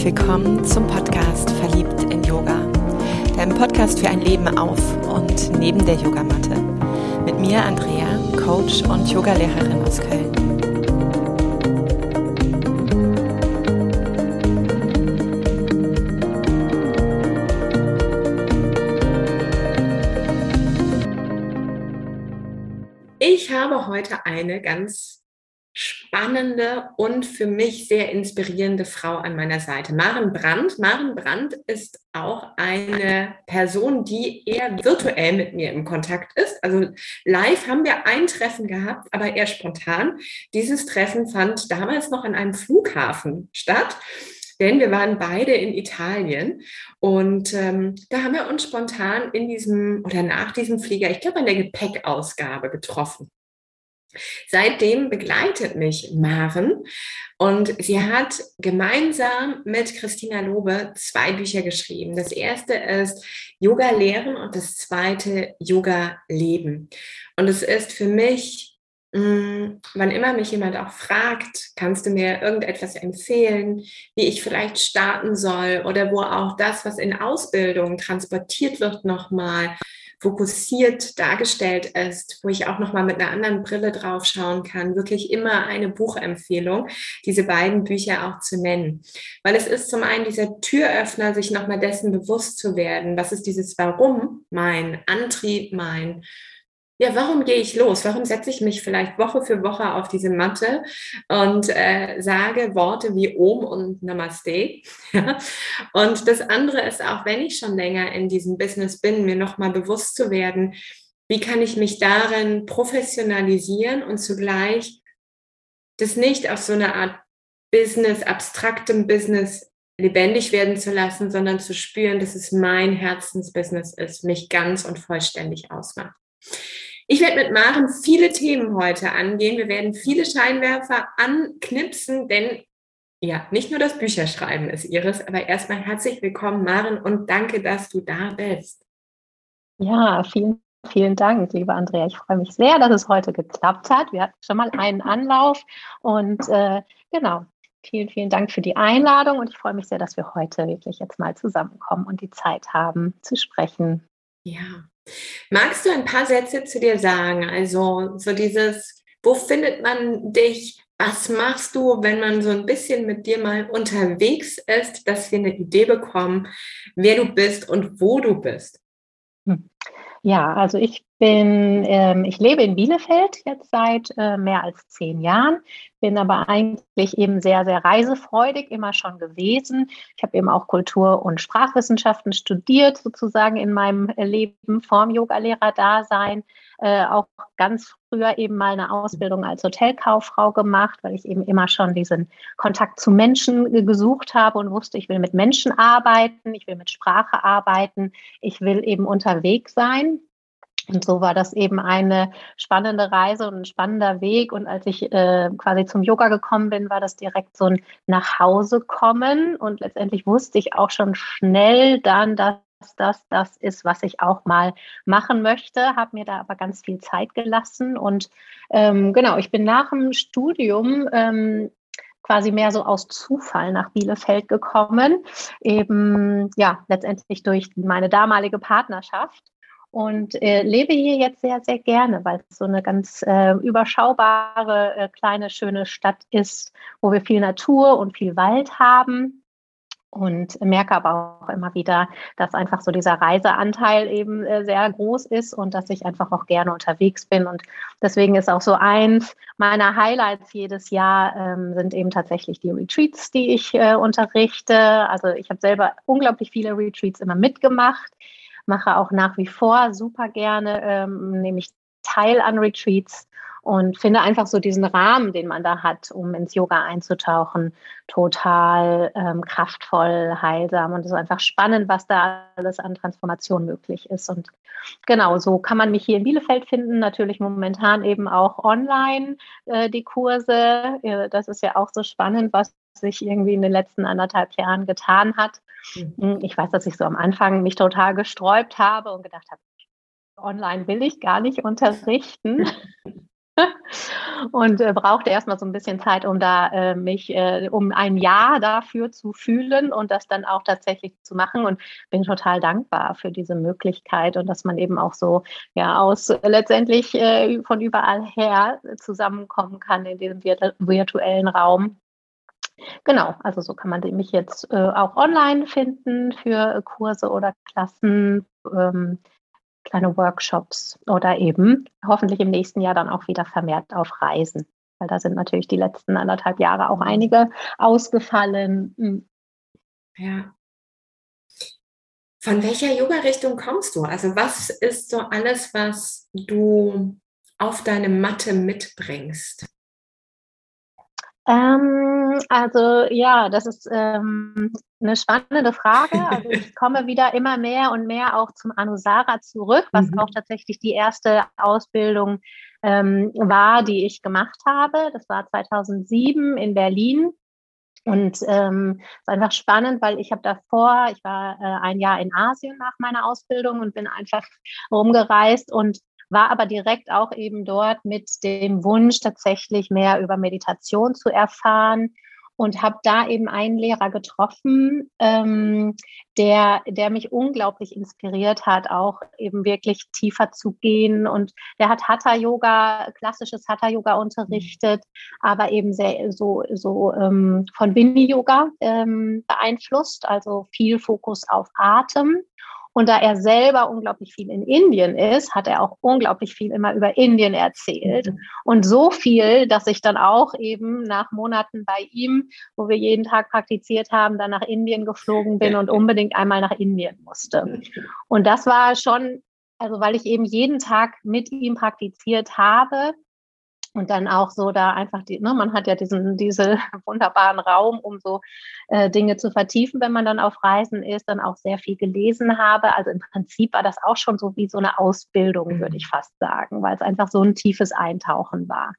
herzlich willkommen zum Podcast Verliebt in Yoga, deinem Podcast für ein Leben auf und neben der Yogamatte. Mit mir Andrea, Coach und Yogalehrerin aus Köln. Ich habe heute eine ganz spannende und für mich sehr inspirierende Frau an meiner Seite. Maren Brandt. Maren Brandt ist auch eine Person, die eher virtuell mit mir im Kontakt ist. Also live haben wir ein Treffen gehabt, aber eher spontan. Dieses Treffen fand damals noch an einem Flughafen statt denn wir waren beide in Italien und ähm, da haben wir uns spontan in diesem oder nach diesem Flieger, ich glaube, an der Gepäckausgabe getroffen. Seitdem begleitet mich Maren und sie hat gemeinsam mit Christina Lobe zwei Bücher geschrieben. Das erste ist Yoga lehren und das zweite Yoga leben. Und es ist für mich, mm, wann immer mich jemand auch fragt, kannst du mir irgendetwas empfehlen, wie ich vielleicht starten soll oder wo auch das, was in Ausbildung transportiert wird, nochmal fokussiert dargestellt ist, wo ich auch noch mal mit einer anderen Brille drauf schauen kann, wirklich immer eine Buchempfehlung, diese beiden Bücher auch zu nennen, weil es ist zum einen dieser Türöffner, sich noch mal dessen bewusst zu werden, was ist dieses Warum, mein Antrieb, mein ja, warum gehe ich los? Warum setze ich mich vielleicht Woche für Woche auf diese Matte und äh, sage Worte wie Om und Namaste? und das andere ist auch, wenn ich schon länger in diesem Business bin, mir nochmal bewusst zu werden, wie kann ich mich darin professionalisieren und zugleich das nicht auf so eine Art Business, abstraktem Business lebendig werden zu lassen, sondern zu spüren, dass es mein Herzensbusiness ist, mich ganz und vollständig ausmacht. Ich werde mit Maren viele Themen heute angehen. Wir werden viele Scheinwerfer anknipsen, denn ja, nicht nur das Bücherschreiben ist ihres, aber erstmal herzlich willkommen, Maren, und danke, dass du da bist. Ja, vielen, vielen Dank, liebe Andrea. Ich freue mich sehr, dass es heute geklappt hat. Wir hatten schon mal einen Anlauf und äh, genau. Vielen, vielen Dank für die Einladung und ich freue mich sehr, dass wir heute wirklich jetzt mal zusammenkommen und die Zeit haben zu sprechen. Ja, Magst du ein paar Sätze zu dir sagen? Also so dieses, wo findet man dich? Was machst du, wenn man so ein bisschen mit dir mal unterwegs ist, dass wir eine Idee bekommen, wer du bist und wo du bist? Hm. Ja, also ich bin, ähm, ich lebe in Bielefeld jetzt seit äh, mehr als zehn Jahren, bin aber eigentlich eben sehr, sehr reisefreudig immer schon gewesen. Ich habe eben auch Kultur- und Sprachwissenschaften studiert, sozusagen in meinem Leben vorm Yogalehrer-Dasein. Äh, auch ganz früher eben mal eine Ausbildung als Hotelkauffrau gemacht, weil ich eben immer schon diesen Kontakt zu Menschen gesucht habe und wusste, ich will mit Menschen arbeiten, ich will mit Sprache arbeiten, ich will eben unterwegs sein. Und so war das eben eine spannende Reise und ein spannender Weg. Und als ich äh, quasi zum Yoga gekommen bin, war das direkt so ein Nachhausekommen. Und letztendlich wusste ich auch schon schnell dann, dass das das ist, was ich auch mal machen möchte, habe mir da aber ganz viel Zeit gelassen. Und ähm, genau, ich bin nach dem Studium ähm, quasi mehr so aus Zufall nach Bielefeld gekommen, eben ja letztendlich durch meine damalige Partnerschaft und äh, lebe hier jetzt sehr, sehr gerne, weil es so eine ganz äh, überschaubare, äh, kleine, schöne Stadt ist, wo wir viel Natur und viel Wald haben. Und merke aber auch immer wieder, dass einfach so dieser Reiseanteil eben äh, sehr groß ist und dass ich einfach auch gerne unterwegs bin. Und deswegen ist auch so eins meiner Highlights jedes Jahr ähm, sind eben tatsächlich die Retreats, die ich äh, unterrichte. Also ich habe selber unglaublich viele Retreats immer mitgemacht mache auch nach wie vor super gerne, ähm, nehme ich teil an Retreats und finde einfach so diesen Rahmen, den man da hat, um ins Yoga einzutauchen, total ähm, kraftvoll, heilsam und es ist einfach spannend, was da alles an Transformation möglich ist. Und genau, so kann man mich hier in Bielefeld finden, natürlich momentan eben auch online äh, die Kurse. Äh, das ist ja auch so spannend, was sich irgendwie in den letzten anderthalb Jahren getan hat. Mhm. Ich weiß, dass ich so am Anfang mich total gesträubt habe und gedacht habe, online will ich gar nicht unterrichten. und äh, brauchte erstmal so ein bisschen Zeit, um da äh, mich, äh, um ein Ja dafür zu fühlen und das dann auch tatsächlich zu machen und bin total dankbar für diese Möglichkeit und dass man eben auch so ja aus letztendlich äh, von überall her zusammenkommen kann in diesem virtuellen Raum. Genau, also so kann man mich jetzt äh, auch online finden für Kurse oder Klassen. Ähm, kleine Workshops oder eben hoffentlich im nächsten Jahr dann auch wieder vermehrt auf Reisen. Weil da sind natürlich die letzten anderthalb Jahre auch mhm. einige ausgefallen. Hm. Ja. Von welcher Yoga-Richtung kommst du? Also was ist so alles, was du auf deine Matte mitbringst? Ähm, also ja, das ist ähm, eine spannende Frage. Also ich komme wieder immer mehr und mehr auch zum Anusara zurück, was mhm. auch tatsächlich die erste Ausbildung ähm, war, die ich gemacht habe. Das war 2007 in Berlin. Und ähm, es ist einfach spannend, weil ich habe davor, ich war äh, ein Jahr in Asien nach meiner Ausbildung und bin einfach rumgereist und war aber direkt auch eben dort mit dem Wunsch, tatsächlich mehr über Meditation zu erfahren und habe da eben einen Lehrer getroffen, ähm, der, der mich unglaublich inspiriert hat, auch eben wirklich tiefer zu gehen. Und der hat Hatha Yoga, klassisches Hatha Yoga unterrichtet, aber eben sehr so, so ähm, von Winnie Yoga ähm, beeinflusst, also viel Fokus auf Atem. Und da er selber unglaublich viel in Indien ist, hat er auch unglaublich viel immer über Indien erzählt. Mhm. Und so viel, dass ich dann auch eben nach Monaten bei ihm, wo wir jeden Tag praktiziert haben, dann nach Indien geflogen bin und unbedingt einmal nach Indien musste. Und das war schon, also weil ich eben jeden Tag mit ihm praktiziert habe, und dann auch so da einfach die, ne, man hat ja diesen, diese wunderbaren Raum, um so äh, Dinge zu vertiefen, wenn man dann auf Reisen ist, dann auch sehr viel gelesen habe. Also im Prinzip war das auch schon so wie so eine Ausbildung, würde ich mhm. fast sagen, weil es einfach so ein tiefes Eintauchen war.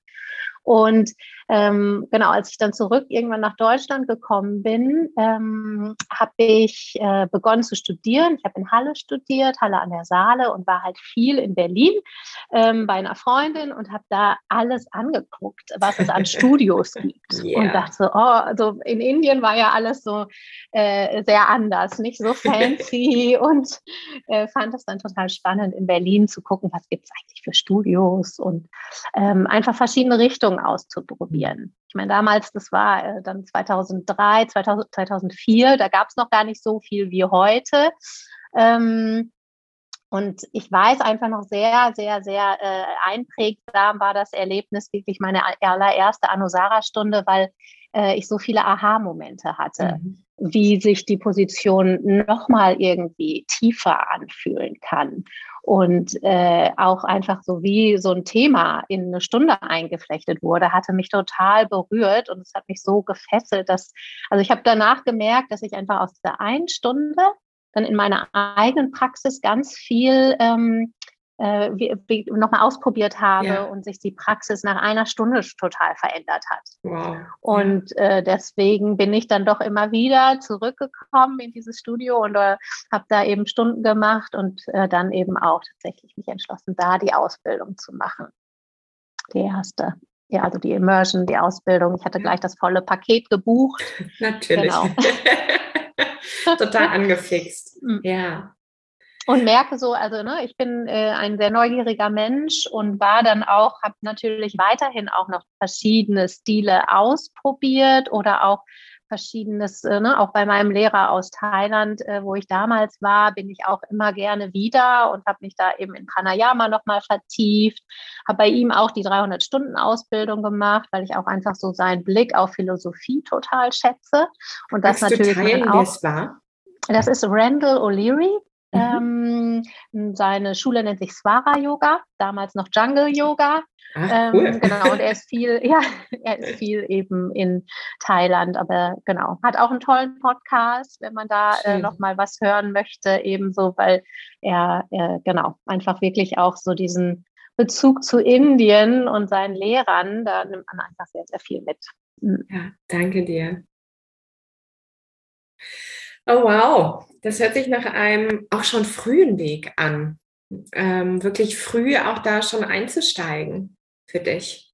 Und ähm, genau, als ich dann zurück irgendwann nach Deutschland gekommen bin, ähm, habe ich äh, begonnen zu studieren. Ich habe in Halle studiert, Halle an der Saale und war halt viel in Berlin ähm, bei einer Freundin und habe da alles angeguckt, was es an Studios gibt. Yeah. Und dachte so, oh, also in Indien war ja alles so äh, sehr anders, nicht so fancy und äh, fand es dann total spannend, in Berlin zu gucken, was gibt es eigentlich für Studios und ähm, einfach verschiedene Richtungen auszuprobieren. Ich meine, damals, das war äh, dann 2003, 2000, 2004, da gab es noch gar nicht so viel wie heute. Ähm, und ich weiß einfach noch sehr, sehr, sehr äh, einprägsam war das Erlebnis wirklich meine allererste Anusara-Stunde, weil äh, ich so viele Aha-Momente hatte, mhm. Wie sich die Position nochmal irgendwie tiefer anfühlen kann. Und äh, auch einfach so wie so ein Thema in eine Stunde eingeflechtet wurde, hatte mich total berührt und es hat mich so gefesselt, dass, also ich habe danach gemerkt, dass ich einfach aus der einen Stunde dann in meiner eigenen Praxis ganz viel ähm, äh, nochmal ausprobiert habe ja. und sich die Praxis nach einer Stunde total verändert hat. Wow. Und ja. äh, deswegen bin ich dann doch immer wieder zurückgekommen in dieses Studio und äh, habe da eben Stunden gemacht und äh, dann eben auch tatsächlich mich entschlossen, da die Ausbildung zu machen. Die erste. Ja, also die Immersion, die Ausbildung. Ich hatte gleich das volle Paket gebucht. Natürlich. Genau. Total angefixt. Mm. Ja und merke so, also ne, ich bin äh, ein sehr neugieriger Mensch und war dann auch, habe natürlich weiterhin auch noch verschiedene Stile ausprobiert oder auch verschiedenes, äh, ne, auch bei meinem Lehrer aus Thailand, äh, wo ich damals war, bin ich auch immer gerne wieder und habe mich da eben in Pranayama nochmal vertieft, habe bei ihm auch die 300-Stunden-Ausbildung gemacht, weil ich auch einfach so seinen Blick auf Philosophie total schätze und das Kannst natürlich teilen, auch. War? Das ist Randall O'Leary, Mhm. Ähm, seine Schule nennt sich Swara Yoga, damals noch Jungle Yoga. Ach, cool. ähm, genau, und er ist viel, ja, er ist viel eben in Thailand, aber genau, hat auch einen tollen Podcast, wenn man da äh, nochmal was hören möchte, ebenso, weil er, äh, genau, einfach wirklich auch so diesen Bezug zu Indien und seinen Lehrern, da nimmt man einfach sehr, sehr viel mit. Mhm. Ja, danke dir. Oh wow, das hört sich nach einem auch schon frühen Weg an. Ähm, wirklich früh auch da schon einzusteigen. für dich?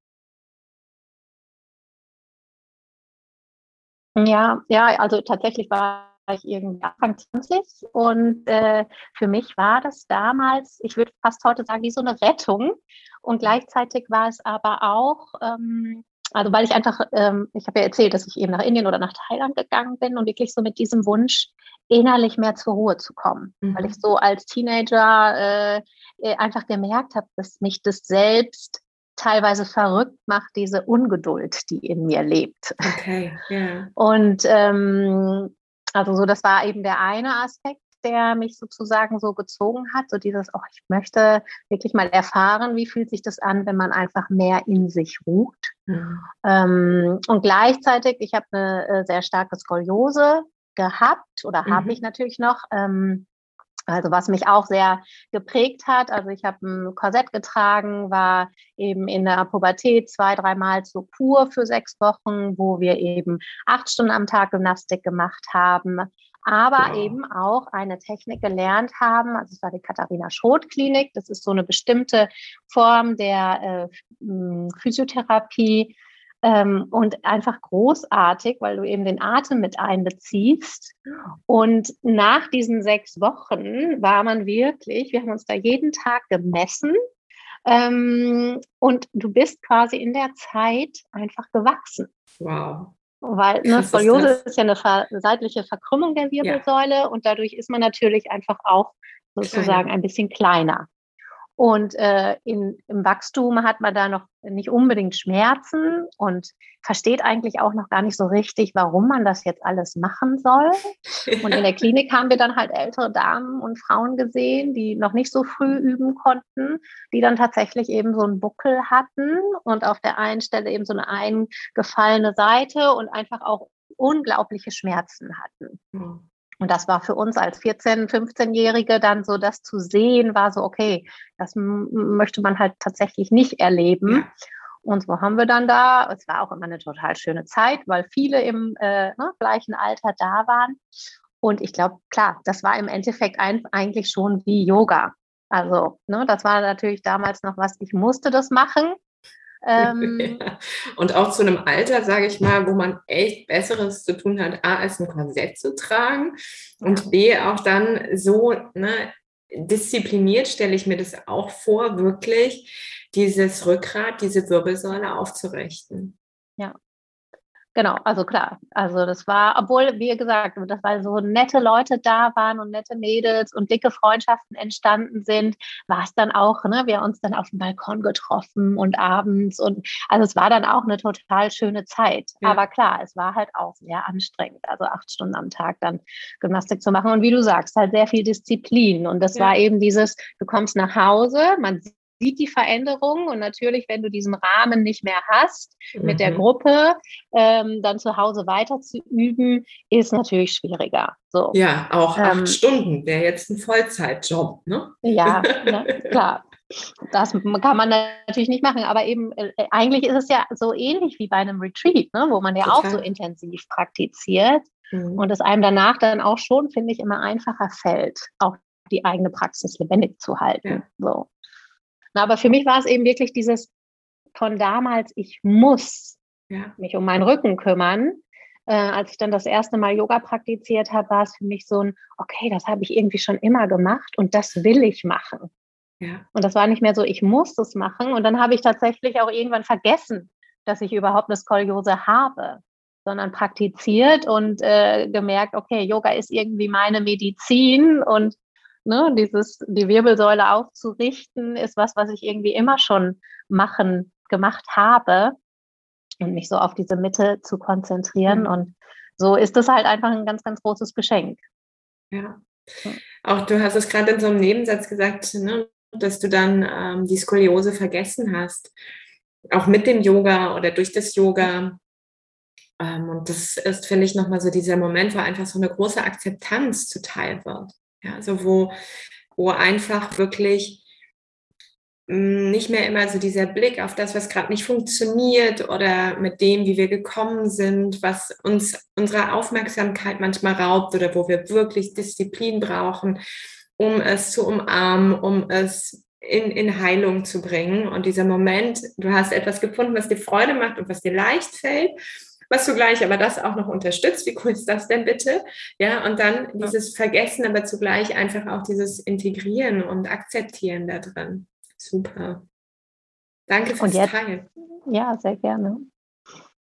Ja, ja, also tatsächlich war ich irgendwie Anfang 20 und äh, für mich war das damals, ich würde fast heute sagen, wie so eine Rettung. Und gleichzeitig war es aber auch, ähm, also weil ich einfach, ähm, ich habe ja erzählt, dass ich eben nach Indien oder nach Thailand gegangen bin und wirklich so mit diesem Wunsch, innerlich mehr zur Ruhe zu kommen. Mhm. Weil ich so als Teenager äh, äh einfach gemerkt habe, dass mich das selbst teilweise verrückt macht, diese Ungeduld, die in mir lebt. Okay, ja. Yeah. Und ähm, also so, das war eben der eine Aspekt, der mich sozusagen so gezogen hat, so dieses, oh, ich möchte wirklich mal erfahren, wie fühlt sich das an, wenn man einfach mehr in sich ruht. Mhm. Ähm, und gleichzeitig, ich habe eine äh, sehr starke Skoliose gehabt oder mhm. habe ich natürlich noch. Ähm, also was mich auch sehr geprägt hat, also ich habe ein Korsett getragen, war eben in der Pubertät zwei, dreimal zur Kur für sechs Wochen, wo wir eben acht Stunden am Tag Gymnastik gemacht haben, aber wow. eben auch eine Technik gelernt haben. Also es war die Katharina Schroth Klinik. Das ist so eine bestimmte Form der äh, Physiotherapie, ähm, und einfach großartig, weil du eben den Atem mit einbeziehst. Und nach diesen sechs Wochen war man wirklich, wir haben uns da jeden Tag gemessen. Ähm, und du bist quasi in der Zeit einfach gewachsen. Wow. Weil ne, Skoliose ist, ja eine seitliche Verkrümmung der Wirbelsäule ja. und dadurch ist man natürlich einfach auch sozusagen kleiner. ein bisschen kleiner. Und äh, in, im Wachstum hat man da noch nicht unbedingt Schmerzen und versteht eigentlich auch noch gar nicht so richtig, warum man das jetzt alles machen soll. Und in der Klinik haben wir dann halt ältere Damen und Frauen gesehen, die noch nicht so früh üben konnten, die dann tatsächlich eben so einen Buckel hatten und auf der einen Stelle eben so eine eingefallene Seite und einfach auch unglaubliche Schmerzen hatten. Mhm. Und das war für uns als 14-, 15-Jährige dann so, das zu sehen, war so, okay, das möchte man halt tatsächlich nicht erleben. Ja. Und so haben wir dann da, es war auch immer eine total schöne Zeit, weil viele im äh, ne, gleichen Alter da waren. Und ich glaube, klar, das war im Endeffekt ein, eigentlich schon wie Yoga. Also, ne, das war natürlich damals noch was, ich musste das machen. Ähm, Und auch zu einem Alter, sage ich mal, wo man echt Besseres zu tun hat, A, als ein Korsett zu tragen und B, auch dann so ne, diszipliniert, stelle ich mir das auch vor, wirklich dieses Rückgrat, diese Wirbelsäule aufzurichten. Ja, Genau, also klar. Also das war, obwohl, wie gesagt, das weil so nette Leute da waren und nette Mädels und dicke Freundschaften entstanden sind, war es dann auch, ne, wir uns dann auf dem Balkon getroffen und abends und also es war dann auch eine total schöne Zeit. Ja. Aber klar, es war halt auch sehr anstrengend, also acht Stunden am Tag dann Gymnastik zu machen. Und wie du sagst, halt sehr viel Disziplin. Und das ja. war eben dieses, du kommst nach Hause, man sieht die Veränderung und natürlich, wenn du diesen Rahmen nicht mehr hast mhm. mit der mhm. Gruppe, ähm, dann zu Hause weiter zu üben, ist natürlich schwieriger. So. Ja, auch acht ähm, Stunden wäre jetzt ein Vollzeitjob, ne? Ja, ne, klar. Das kann man natürlich nicht machen, aber eben äh, eigentlich ist es ja so ähnlich wie bei einem Retreat, ne, wo man ja Total. auch so intensiv praktiziert mhm. und es einem danach dann auch schon, finde ich, immer einfacher fällt, auch die eigene Praxis lebendig zu halten. Ja. So. Aber für mich war es eben wirklich dieses von damals, ich muss ja. mich um meinen Rücken kümmern. Äh, als ich dann das erste Mal Yoga praktiziert habe, war es für mich so ein, okay, das habe ich irgendwie schon immer gemacht und das will ich machen. Ja. Und das war nicht mehr so, ich muss das machen. Und dann habe ich tatsächlich auch irgendwann vergessen, dass ich überhaupt eine Skoliose habe, sondern praktiziert und äh, gemerkt, okay, Yoga ist irgendwie meine Medizin und ne, dieses, die Wirbelsäule aufzurichten, ist was, was ich irgendwie immer schon machen, gemacht habe und mich so auf diese Mitte zu konzentrieren. Mhm. Und so ist das halt einfach ein ganz, ganz großes Geschenk. Ja. Auch du hast es gerade in so einem Nebensatz gesagt, ne, dass du dann ähm, die Skoliose vergessen hast. Auch mit dem Yoga oder durch das Yoga. Ähm, und das ist, finde ich, nochmal so dieser Moment, wo einfach so eine große Akzeptanz zuteil wird. Ja, also wo, wo einfach wirklich hm, nicht mehr immer so dieser Blick auf das, was gerade nicht funktioniert oder mit dem, wie wir gekommen sind, was uns unsere Aufmerksamkeit manchmal raubt oder wo wir wirklich Disziplin brauchen, um es zu umarmen, um es in, in Heilung zu bringen. Und dieser Moment, du hast etwas gefunden, was dir Freude macht und was dir leicht fällt, was zugleich aber das auch noch unterstützt. Wie cool ist das denn bitte? Ja, und dann dieses Vergessen, aber zugleich einfach auch dieses Integrieren und Akzeptieren da drin. Super. Danke fürs jetzt, Teilen. Ja, sehr gerne.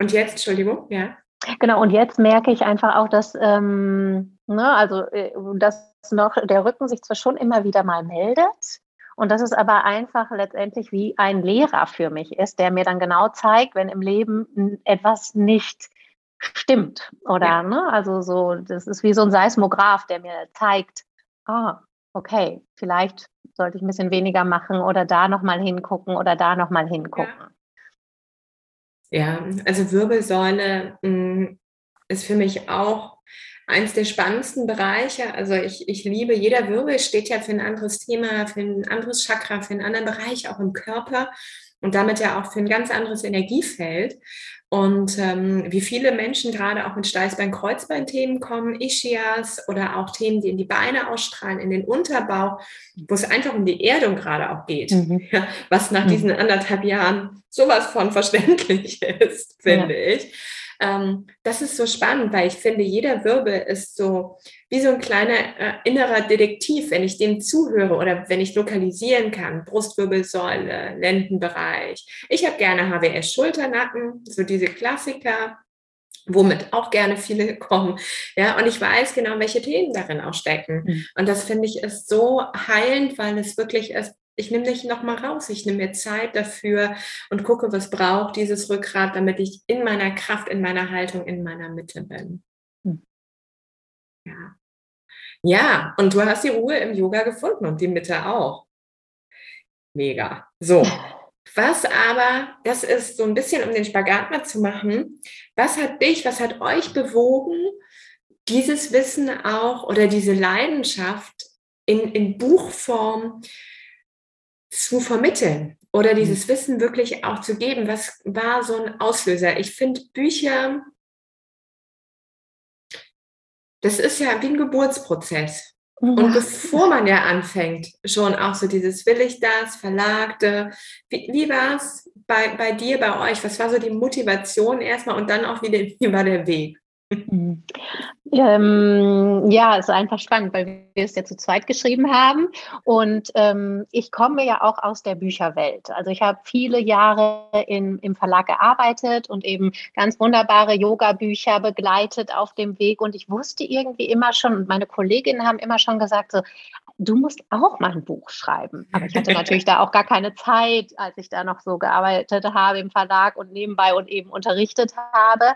Und jetzt, Entschuldigung, ja. Genau, und jetzt merke ich einfach auch, dass, ähm, ne, also, äh, dass noch der Rücken sich zwar schon immer wieder mal meldet, und dass es aber einfach letztendlich wie ein Lehrer für mich ist, der mir dann genau zeigt, wenn im Leben etwas nicht stimmt. Oder, ja. ne, also so, das ist wie so ein Seismograph, der mir zeigt, ah, okay, vielleicht sollte ich ein bisschen weniger machen oder da nochmal hingucken oder da nochmal hingucken. Ja. ja, also Wirbelsäule mh, mm, ist für mich auch eins der spannendsten Bereiche. Also ich, ich liebe, jeder Wirbel steht ja für ein anderes Thema, für ein anderes Chakra, für einen anderen Bereich, auch im Körper und damit ja auch für ein ganz anderes Energiefeld. Und ähm, wie viele Menschen gerade auch mit Steißbein-Kreuzbein-Themen kommen, Ischias oder auch Themen, die in die Beine ausstrahlen, in den Unterbau, wo es einfach um die Erdung gerade auch geht, mhm. ja, was nach mhm. diesen anderthalb Jahren sowas von verständlich ist, finde ja. ich. Ähm, das ist so spannend, weil ich finde, jeder Wirbel ist so wie so ein kleiner äh, innerer Detektiv, wenn ich dem zuhöre oder wenn ich lokalisieren kann. Brustwirbelsäule, Lendenbereich. Ich habe gerne HWS Schulternacken, so diese Klassiker womit auch gerne viele kommen. Ja, und ich weiß genau, welche Themen darin auch stecken. Mhm. Und das finde ich ist so heilend, weil es wirklich ist, ich nehme dich nochmal raus, ich nehme mir Zeit dafür und gucke, was braucht dieses Rückgrat, damit ich in meiner Kraft, in meiner Haltung, in meiner Mitte bin. Hm. Ja. Ja, und du hast die Ruhe im Yoga gefunden und die Mitte auch. Mega. So. Was aber, das ist so ein bisschen, um den Spagat mal zu machen, was hat dich, was hat euch bewogen, dieses Wissen auch oder diese Leidenschaft in, in Buchform zu vermitteln oder mhm. dieses Wissen wirklich auch zu geben. Was war so ein Auslöser? Ich finde Bücher, das ist ja wie ein Geburtsprozess. Und bevor man ja anfängt, schon auch so dieses Will ich das, Verlagte, wie, wie war es bei, bei dir, bei euch? Was war so die Motivation erstmal und dann auch wieder, wie war der Weg? Ähm, ja, es ist einfach spannend, weil wir es ja zu zweit geschrieben haben. Und ähm, ich komme ja auch aus der Bücherwelt. Also ich habe viele Jahre in, im Verlag gearbeitet und eben ganz wunderbare Yoga-Bücher begleitet auf dem Weg. Und ich wusste irgendwie immer schon, und meine Kolleginnen haben immer schon gesagt, so, du musst auch mal ein Buch schreiben. Aber ich hatte natürlich da auch gar keine Zeit, als ich da noch so gearbeitet habe im Verlag und nebenbei und eben unterrichtet habe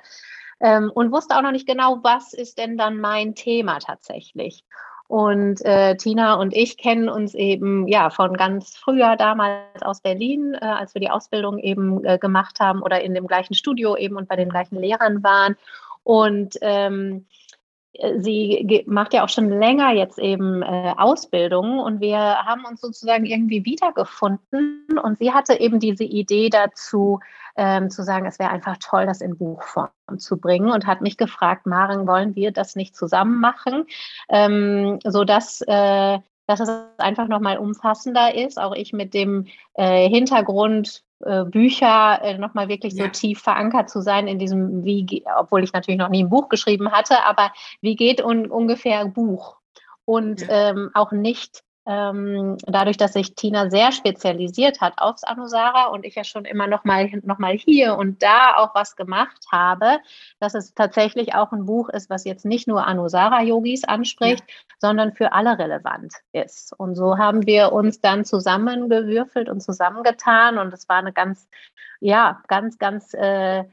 ähm, und wusste auch noch nicht genau, was ist denn dann mein Thema tatsächlich. Und äh, Tina und ich kennen uns eben ja von ganz früher damals aus Berlin, äh, als wir die Ausbildung eben äh, gemacht haben oder in dem gleichen Studio eben und bei den gleichen Lehrern waren. Und ähm, sie macht ja auch schon länger jetzt eben äh, Ausbildung und wir haben uns sozusagen irgendwie wiedergefunden und sie hatte eben diese Idee dazu, ähm, zu sagen, es wäre einfach toll, das in Buchform zu bringen und hat mich gefragt, Maren, wollen wir das nicht zusammen machen, ähm, sodass äh, dass es einfach nochmal umfassender ist, auch ich mit dem äh, Hintergrund äh, Bücher äh, nochmal wirklich ja. so tief verankert zu sein in diesem, wie, obwohl ich natürlich noch nie ein Buch geschrieben hatte, aber wie geht un ungefähr Buch? Und ja. ähm, auch nicht ähm, dadurch, dass sich Tina sehr spezialisiert hat aufs Anusara und ich ja schon immer noch mal, noch mal hier und da auch was gemacht habe, dass es tatsächlich auch ein Buch ist, was jetzt nicht nur Anusara-Yogis anspricht, ja. sondern für alle relevant ist. Und so haben wir uns dann zusammengewürfelt und zusammengetan und es war eine ganz, ja, ganz, ganz äh,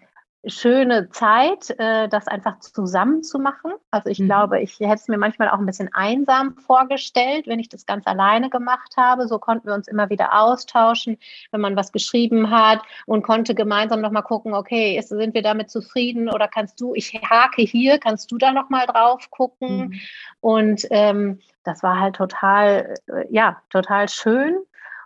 schöne Zeit, äh, das einfach zusammen zu machen. Also ich mhm. glaube, ich hätte es mir manchmal auch ein bisschen einsam vorgestellt, wenn ich das ganz alleine gemacht habe. So konnten wir uns immer wieder austauschen, wenn man was geschrieben hat und konnte gemeinsam nochmal gucken, okay, ist, sind wir damit zufrieden oder kannst du, ich hake hier, kannst du da nochmal drauf gucken? Mhm. Und ähm, das war halt total, äh, ja, total schön.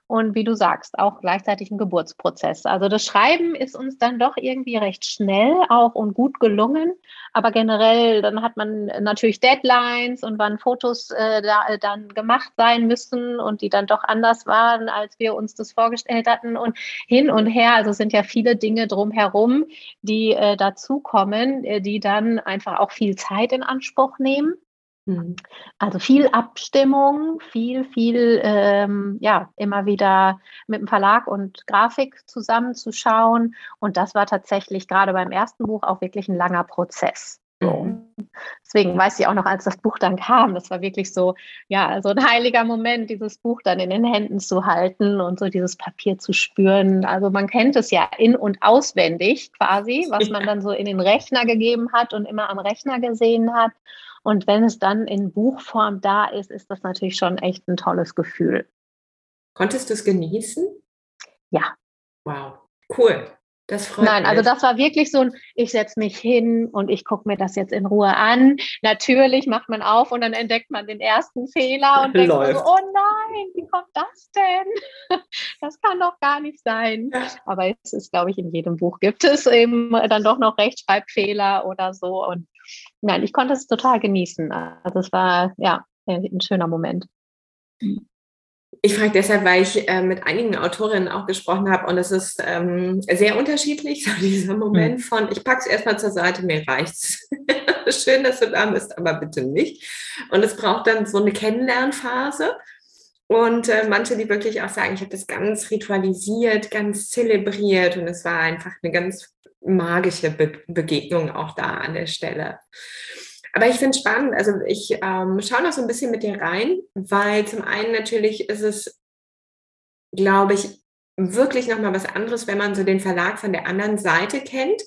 Und wie du sagst, auch gleichzeitig ein Geburtsprozess. Also das Schreiben ist uns dann doch irgendwie recht schnell auch und gut gelungen, aber generell dann hat man natürlich Deadlines und wann Fotos äh, da, äh, dann gemacht sein müssen und die dann doch anders waren, als wir uns das vorgestellt hatten und hin und her. Also sind ja viele Dinge drumherum, die äh, dazukommen, äh, die dann einfach auch viel Zeit in Anspruch nehmen. Mhm. Also viel Abstimmung, viel, viel, ähm, ja, immer wieder mit dem Verlag und Grafik zusammenzuschauen. Und das war tatsächlich gerade beim ersten Buch auch wirklich ein langer Prozess. Mhm. Deswegen weiß ich auch noch, als das Buch dann kam, das war wirklich so, ja, so ein heiliger Moment, dieses Buch dann in den Händen zu halten und so dieses Papier zu spüren. Also man kennt es ja in- und auswendig quasi, was man dann so in den Rechner gegeben hat und immer am Rechner gesehen hat. Und wenn es dann in Buchform da ist, ist das natürlich schon echt ein tolles Gefühl. Konntest du es genießen? Ja. Wow, cool. Das freut Nein, also mich. also das war wirklich so ein, ich setze mich hin und ich gucke mir das jetzt in Ruhe an. Natürlich macht man auf und dann entdeckt man den ersten Fehler und denkt so, oh nein, wie kommt das denn? Das kann doch gar nicht sein. Aber es ist, glaube ich, in jedem Buch gibt es eben dann doch noch Rechtschreibfehler oder so. Und nein, ich konnte es total genießen. Also es war ja ein schöner Moment. Ich frage deshalb, weil ich äh, mit einigen Autorinnen auch gesprochen habe und es ist ähm, sehr unterschiedlich, so dieser Moment hm. von, ich packe es erstmal zur Seite, mir reicht's. Schön, dass du da bist, aber bitte nicht. Und es braucht dann so eine Kennenlernphase. Und äh, manche, die wirklich auch sagen, ich habe das ganz ritualisiert, ganz zelebriert und es war einfach eine ganz magische Be Begegnung auch da an der Stelle. Aber ich finde es spannend. Also ich ähm, schaue noch so ein bisschen mit dir rein, weil zum einen natürlich ist es, glaube ich, wirklich nochmal was anderes, wenn man so den Verlag von der anderen Seite kennt.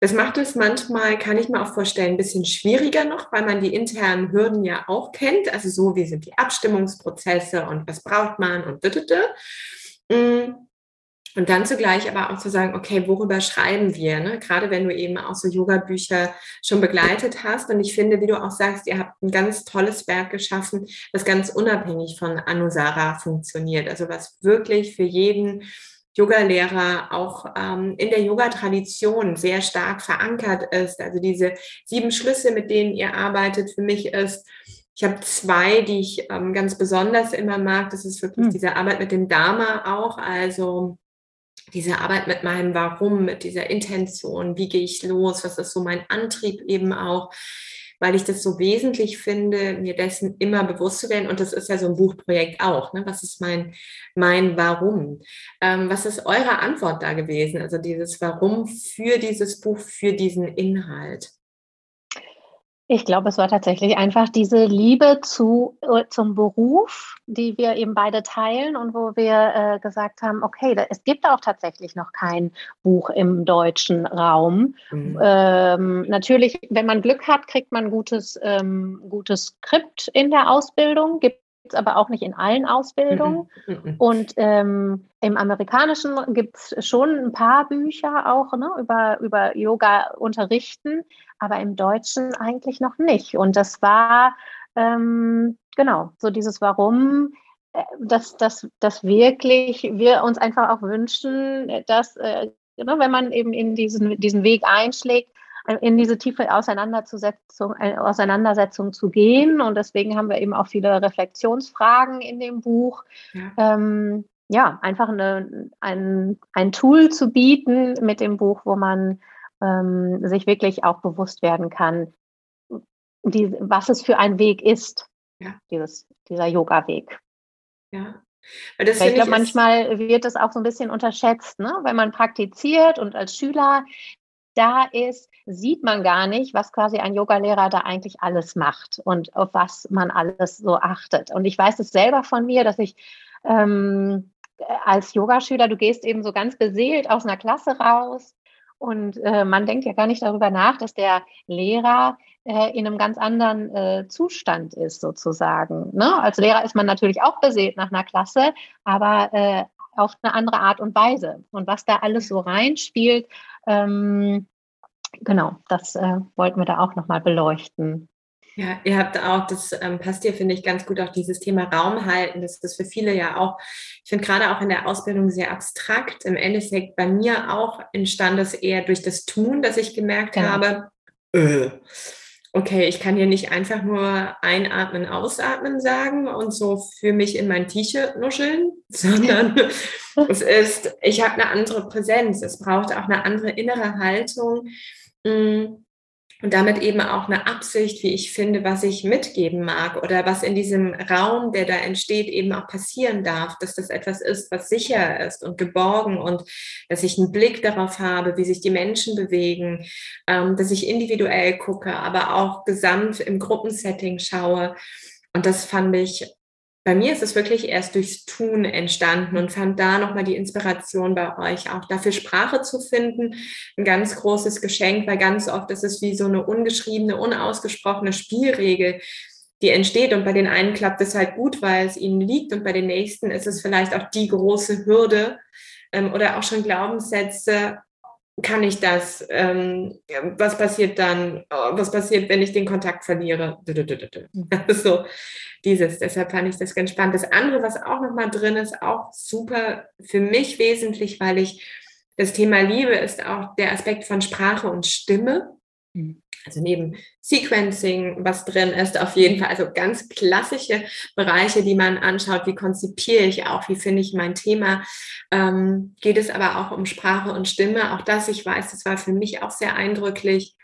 Das macht es manchmal, kann ich mir auch vorstellen, ein bisschen schwieriger noch, weil man die internen Hürden ja auch kennt. Also so, wie sind die Abstimmungsprozesse und was braucht man und düdüdü. Und dann zugleich aber auch zu sagen, okay, worüber schreiben wir? Ne? Gerade wenn du eben auch so Yoga-Bücher schon begleitet hast. Und ich finde, wie du auch sagst, ihr habt ein ganz tolles Werk geschaffen, das ganz unabhängig von Anusara funktioniert. Also was wirklich für jeden Yoga-Lehrer auch ähm, in der Yoga-Tradition sehr stark verankert ist. Also diese sieben Schlüsse, mit denen ihr arbeitet, für mich ist, ich habe zwei, die ich ähm, ganz besonders immer mag. Das ist wirklich hm. diese Arbeit mit dem Dharma auch. Also diese Arbeit mit meinem Warum, mit dieser Intention, wie gehe ich los, was ist so mein Antrieb eben auch, weil ich das so wesentlich finde, mir dessen immer bewusst zu werden. Und das ist ja so ein Buchprojekt auch. Ne? Was ist mein, mein Warum? Ähm, was ist eure Antwort da gewesen? Also dieses Warum für dieses Buch, für diesen Inhalt? Ich glaube, es war tatsächlich einfach diese Liebe zu, äh, zum Beruf, die wir eben beide teilen und wo wir äh, gesagt haben, okay, da, es gibt auch tatsächlich noch kein Buch im deutschen Raum. Mhm. Ähm, natürlich, wenn man Glück hat, kriegt man gutes, ähm, gutes Skript in der Ausbildung, gibt es aber auch nicht in allen Ausbildungen. Mhm. Mhm. Und ähm, im Amerikanischen gibt es schon ein paar Bücher auch ne, über, über Yoga unterrichten, aber im Deutschen eigentlich noch nicht. Und das war ähm, genau so dieses Warum, äh, dass, dass, dass wirklich wir uns einfach auch wünschen, dass, äh, ne, wenn man eben in diesen, diesen Weg einschlägt, in diese tiefe Auseinandersetzung, äh, Auseinandersetzung zu gehen. Und deswegen haben wir eben auch viele Reflexionsfragen in dem Buch. Ja, ähm, ja einfach eine, ein, ein Tool zu bieten mit dem Buch, wo man ähm, sich wirklich auch bewusst werden kann, die, was es für ein Weg ist, ja. dieses, dieser Yoga-Weg. Ja. Weil das ich glaube, manchmal wird das auch so ein bisschen unterschätzt, ne? wenn man praktiziert und als Schüler da ist, sieht man gar nicht, was quasi ein Yogalehrer da eigentlich alles macht und auf was man alles so achtet. Und ich weiß es selber von mir, dass ich ähm, als Yogaschüler, du gehst eben so ganz beseelt aus einer Klasse raus und äh, man denkt ja gar nicht darüber nach, dass der Lehrer äh, in einem ganz anderen äh, Zustand ist, sozusagen. Ne? Als Lehrer ist man natürlich auch beseelt nach einer Klasse, aber äh, auf eine andere Art und Weise. Und was da alles so reinspielt, ähm, genau, das äh, wollten wir da auch nochmal beleuchten. Ja, ihr habt auch, das ähm, passt hier, finde ich, ganz gut auch dieses Thema Raum halten. Das ist für viele ja auch, ich finde gerade auch in der Ausbildung sehr abstrakt. Im Endeffekt bei mir auch entstand das eher durch das Tun, dass ich gemerkt ja. habe, äh, okay, ich kann hier nicht einfach nur einatmen, ausatmen sagen und so für mich in mein T-Shirt nuscheln, sondern es ist, ich habe eine andere Präsenz. Es braucht auch eine andere innere Haltung. Mh, mm, und damit eben auch eine Absicht, wie ich finde, was ich mitgeben mag oder was in diesem Raum, der da entsteht, eben auch passieren darf, dass das etwas ist, was sicher ist und geborgen und dass ich einen Blick darauf habe, wie sich die Menschen bewegen, ähm, dass ich individuell gucke, aber auch gesamt im Gruppensetting schaue. Und das fand ich bei mir ist es wirklich erst durchs Tun entstanden und fand da nochmal die Inspiration bei euch, auch dafür Sprache zu finden. Ein ganz großes Geschenk, weil ganz oft ist es wie so eine ungeschriebene, unausgesprochene Spielregel, die entsteht. Und bei den einen klappt es halt gut, weil es ihnen liegt. Und bei den nächsten ist es vielleicht auch die große Hürde ähm, oder auch schon Glaubenssätze, kann ich das? Ähm, was passiert dann? Oh, was passiert, wenn ich den Kontakt verliere? so dieses. Deshalb fand ich das ganz spannend. Das andere, was auch nochmal drin ist, auch super für mich wesentlich, weil ich das Thema Liebe ist auch der Aspekt von Sprache und Stimme. Mhm. Also neben Sequencing, was drin ist, auf jeden Fall, also ganz klassische Bereiche, die man anschaut, wie konzipiere ich auch, wie finde ich mein Thema, ähm, geht es aber auch um Sprache und Stimme. Auch das, ich weiß, das war für mich auch sehr eindrücklich,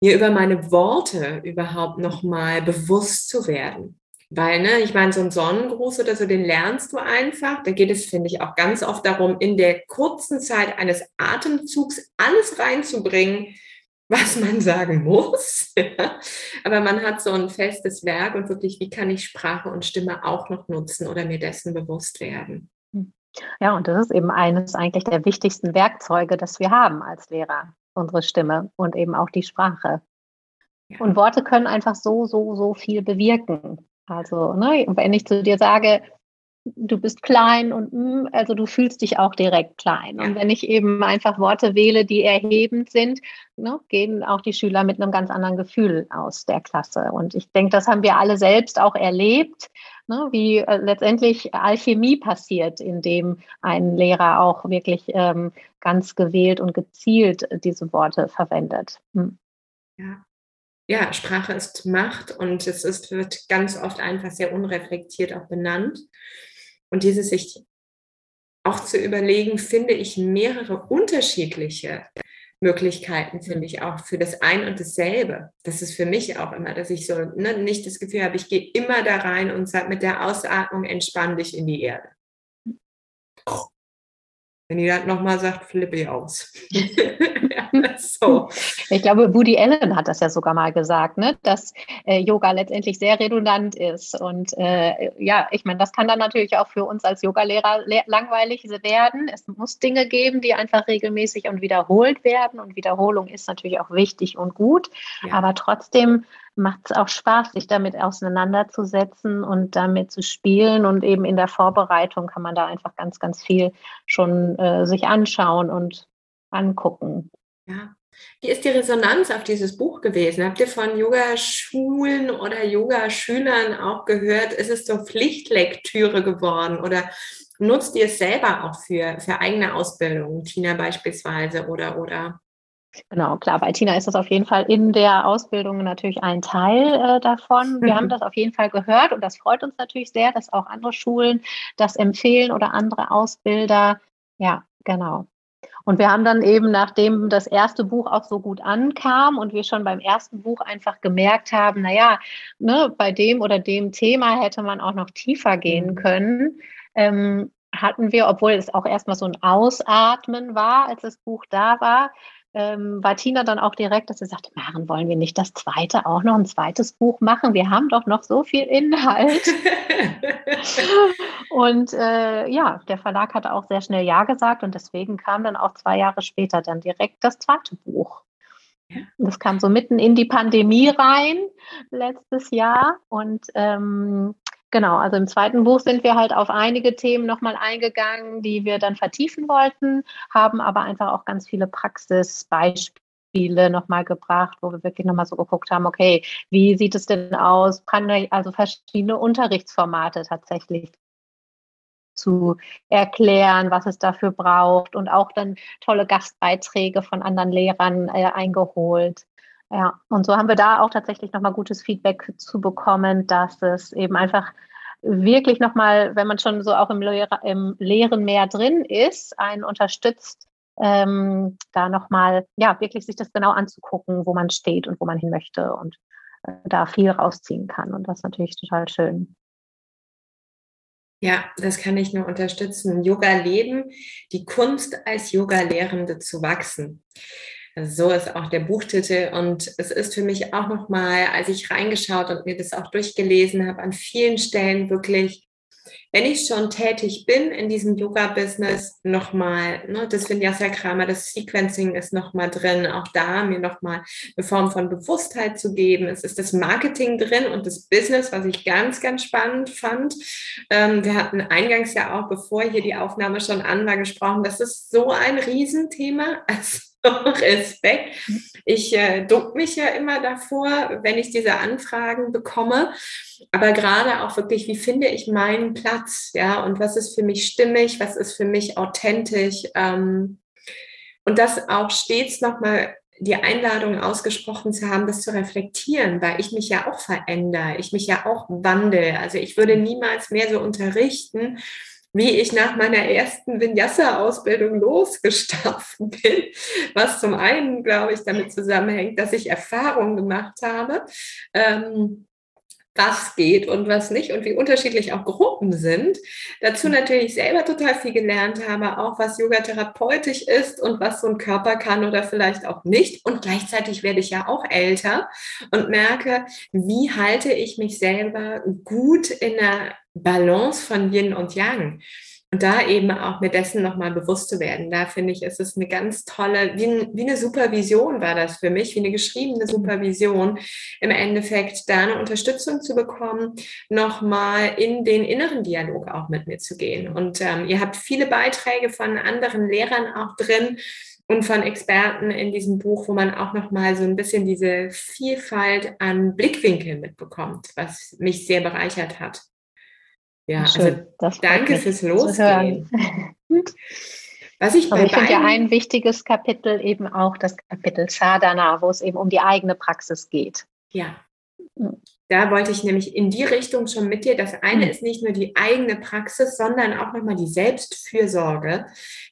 mir über meine Worte überhaupt nochmal bewusst zu werden. Weil, ne, ich meine, so ein Sonnengruß oder so, den lernst du einfach. Da geht es, finde ich, auch ganz oft darum, in der kurzen Zeit eines Atemzugs alles reinzubringen, was man sagen muss. Aber man hat so ein festes Werk und wirklich, wie kann ich Sprache und Stimme auch noch nutzen oder mir dessen bewusst werden. Hm. Ja, und das ist eben eines eigentlich der wichtigsten Werkzeuge, das wir haben als Lehrer, unsere Stimme und eben auch die Sprache. Ja. Und Worte können einfach so, so, so viel bewirken. Also, ne, wenn ich zu dir sage, du bist klein und mm, also du fühlst dich auch direkt klein. Und wenn ich eben einfach Worte wähle, die erhebend sind, ne, gehen auch die Schüler mit einem ganz anderen Gefühl aus der Klasse. Und ich denke, das haben wir alle selbst auch erlebt, ne, wie äh, letztendlich Alchemie passiert, indem ein Lehrer auch wirklich ähm, ganz gewählt und gezielt diese Worte verwendet. Hm. Ja ja, Sprache ist Macht und es ist, wird ganz oft einfach sehr unreflektiert auch benannt. Und dieses sich auch zu überlegen, finde ich mehrere unterschiedliche Möglichkeiten, finde ich auch für das ein und dasselbe. Das ist für mich auch immer, dass ich so ne, nicht das Gefühl habe, ich gehe immer da rein und sage mit der Ausatmung entspann dich in die Erde. Wenn ihr das nochmal sagt, flippe ich aus. so. Ich glaube, Woody Allen hat das ja sogar mal gesagt, ne? dass äh, Yoga letztendlich sehr redundant ist. Und äh, ja, ich meine, das kann dann natürlich auch für uns als Yogalehrer langweilig werden. Es muss Dinge geben, die einfach regelmäßig und wiederholt werden. Und Wiederholung ist natürlich auch wichtig und gut. Ja. Aber trotzdem macht es auch Spaß, sich damit auseinanderzusetzen und damit zu spielen. Und eben in der Vorbereitung kann man da einfach ganz, ganz viel schon äh, sich anschauen und angucken. Ja. Wie ist die Resonanz auf dieses Buch gewesen? Habt ihr von Yogaschulen oder Yogaschülern auch gehört? Ist es so Pflichtlektüre geworden oder nutzt ihr es selber auch für, für eigene Ausbildung, Tina beispielsweise oder oder? Genau, klar, bei Tina ist das auf jeden Fall in der Ausbildung natürlich ein Teil äh, davon. Wir mhm. haben das auf jeden Fall gehört und das freut uns natürlich sehr, dass auch andere Schulen das empfehlen oder andere Ausbilder. Ja, genau. Und wir haben dann eben, nachdem das erste Buch auch so gut ankam und wir schon beim ersten Buch einfach gemerkt haben, naja, ne, bei dem oder dem Thema hätte man auch noch tiefer gehen mhm. können, ähm, hatten wir, obwohl es auch erstmal so ein Ausatmen war, als das Buch da war, ähm, war Tina dann auch direkt, dass sie sagte, Maren, wollen wir nicht das zweite auch noch ein zweites Buch machen? Wir haben doch noch so viel Inhalt. und äh, ja, der Verlag hatte auch sehr schnell Ja gesagt und deswegen kam dann auch zwei Jahre später dann direkt das zweite Buch. Das kam so mitten in die Pandemie rein letztes Jahr und ähm, Genau, also im zweiten Buch sind wir halt auf einige Themen nochmal eingegangen, die wir dann vertiefen wollten, haben aber einfach auch ganz viele Praxisbeispiele Beispiele nochmal gebracht, wo wir wirklich nochmal so geguckt haben, okay, wie sieht es denn aus? Also verschiedene Unterrichtsformate tatsächlich zu erklären, was es dafür braucht und auch dann tolle Gastbeiträge von anderen Lehrern äh, eingeholt. Ja, und so haben wir da auch tatsächlich nochmal gutes Feedback zu bekommen, dass es eben einfach wirklich nochmal, wenn man schon so auch im, Lehrer, im Lehren mehr drin ist, einen unterstützt, ähm, da nochmal, ja, wirklich sich das genau anzugucken, wo man steht und wo man hin möchte und äh, da viel rausziehen kann. Und das ist natürlich total schön. Ja, das kann ich nur unterstützen. Yoga leben, die Kunst als Yoga-Lehrende zu wachsen. Also so ist auch der Buchtitel und es ist für mich auch nochmal, als ich reingeschaut und mir das auch durchgelesen habe, an vielen Stellen wirklich wenn ich schon tätig bin in diesem Yoga-Business, nochmal, ne, das Vinyasa-Krama, das Sequencing ist nochmal drin, auch da mir nochmal eine Form von Bewusstheit zu geben. Es ist das Marketing drin und das Business, was ich ganz, ganz spannend fand. Ähm, wir hatten eingangs ja auch, bevor hier die Aufnahme schon an war, gesprochen, das ist so ein Riesenthema. Also Respekt. Ich äh, duck mich ja immer davor, wenn ich diese Anfragen bekomme. Aber gerade auch wirklich, wie finde ich meinen Platz? Ja, und was ist für mich stimmig? Was ist für mich authentisch? Ähm, und das auch stets nochmal die Einladung ausgesprochen zu haben, das zu reflektieren, weil ich mich ja auch verändere, ich mich ja auch wandle. Also ich würde niemals mehr so unterrichten, wie ich nach meiner ersten Vinyasa-Ausbildung losgestartet bin, was zum einen, glaube ich, damit zusammenhängt, dass ich Erfahrungen gemacht habe, ähm, was geht und was nicht und wie unterschiedlich auch Gruppen sind. Dazu natürlich selber total viel gelernt habe, auch was Yoga therapeutisch ist und was so ein Körper kann oder vielleicht auch nicht. Und gleichzeitig werde ich ja auch älter und merke, wie halte ich mich selber gut in der Balance von Yin und Yang. Und da eben auch mir dessen nochmal bewusst zu werden. Da finde ich, ist es eine ganz tolle, wie, wie eine Supervision war das für mich, wie eine geschriebene Supervision, im Endeffekt da eine Unterstützung zu bekommen, nochmal in den inneren Dialog auch mit mir zu gehen. Und ähm, ihr habt viele Beiträge von anderen Lehrern auch drin, und von Experten in diesem Buch, wo man auch noch mal so ein bisschen diese Vielfalt an Blickwinkeln mitbekommt, was mich sehr bereichert hat. Ja, Schön, also danke fürs Losgehen. Was ich bei ich finde ja ein wichtiges Kapitel eben auch das Kapitel Sadhana, wo es eben um die eigene Praxis geht. Ja. Hm. Da wollte ich nämlich in die Richtung schon mit dir. Das eine mhm. ist nicht nur die eigene Praxis, sondern auch nochmal die Selbstfürsorge,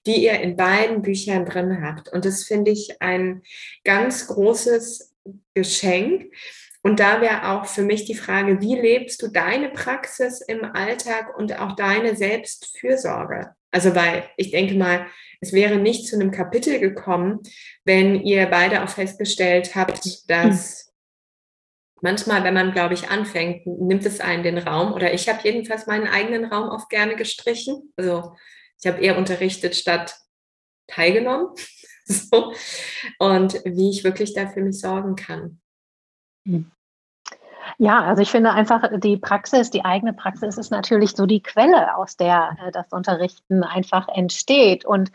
die ihr in beiden Büchern drin habt. Und das finde ich ein ganz großes Geschenk, und da wäre auch für mich die Frage, wie lebst du deine Praxis im Alltag und auch deine Selbstfürsorge? Also, weil ich denke mal, es wäre nicht zu einem Kapitel gekommen, wenn ihr beide auch festgestellt habt, dass manchmal, wenn man, glaube ich, anfängt, nimmt es einen den Raum. Oder ich habe jedenfalls meinen eigenen Raum oft gerne gestrichen. Also ich habe eher unterrichtet statt teilgenommen. so. Und wie ich wirklich da für mich sorgen kann. Hm. Ja, also ich finde einfach, die Praxis, die eigene Praxis ist natürlich so die Quelle, aus der äh, das Unterrichten einfach entsteht. Und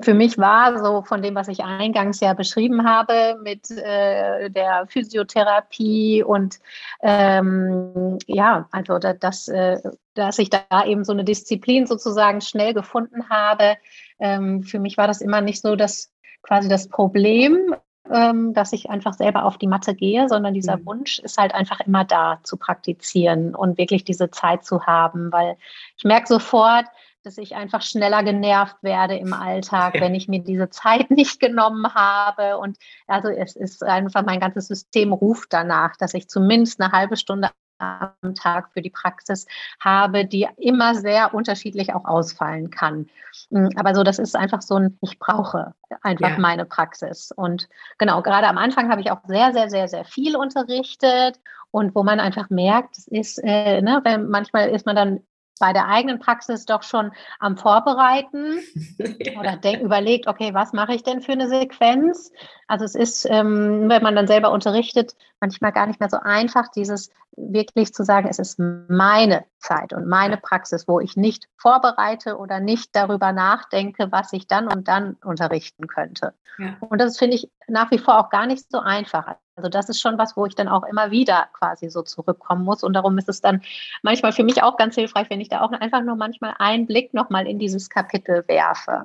für mich war so von dem, was ich eingangs ja beschrieben habe mit äh, der Physiotherapie und ähm, ja, also da, das, äh, dass ich da eben so eine Disziplin sozusagen schnell gefunden habe. Ähm, für mich war das immer nicht so dass quasi das Problem, dass ich einfach selber auf die Matte gehe, sondern dieser mhm. Wunsch ist halt einfach immer da zu praktizieren und wirklich diese Zeit zu haben, weil ich merke sofort, dass ich einfach schneller genervt werde im Alltag, ja. wenn ich mir diese Zeit nicht genommen habe. Und also es ist einfach mein ganzes System ruft danach, dass ich zumindest eine halbe Stunde am Tag für die Praxis habe, die immer sehr unterschiedlich auch ausfallen kann. Mm, aber so, das ist einfach so ein, ich brauche einfach ja. meine Praxis. Und genau, gerade am Anfang habe ich auch sehr, sehr, sehr, sehr viel unterrichtet und wo man einfach merkt, es ist, äh, ne, weil manchmal ist man dann bei der eigenen Praxis doch schon am Vorbereiten oder denk, überlegt, okay, was mache ich denn für eine Sequenz? Also es ist, ähm, wenn man dann selber unterrichtet, manchmal gar nicht mehr so einfach, dieses wirklich zu sagen, es ist meine Zeit und meine Praxis, wo ich nicht vorbereite oder nicht darüber nachdenke, was ich dann und dann unterrichten könnte. Ja. Und das finde ich nach wie vor auch gar nicht so einfach. Also das ist schon was, wo ich dann auch immer wieder quasi so zurückkommen muss. Und darum ist es dann manchmal für mich auch ganz hilfreich, wenn ich da auch einfach nur manchmal einen Blick nochmal in dieses Kapitel werfe.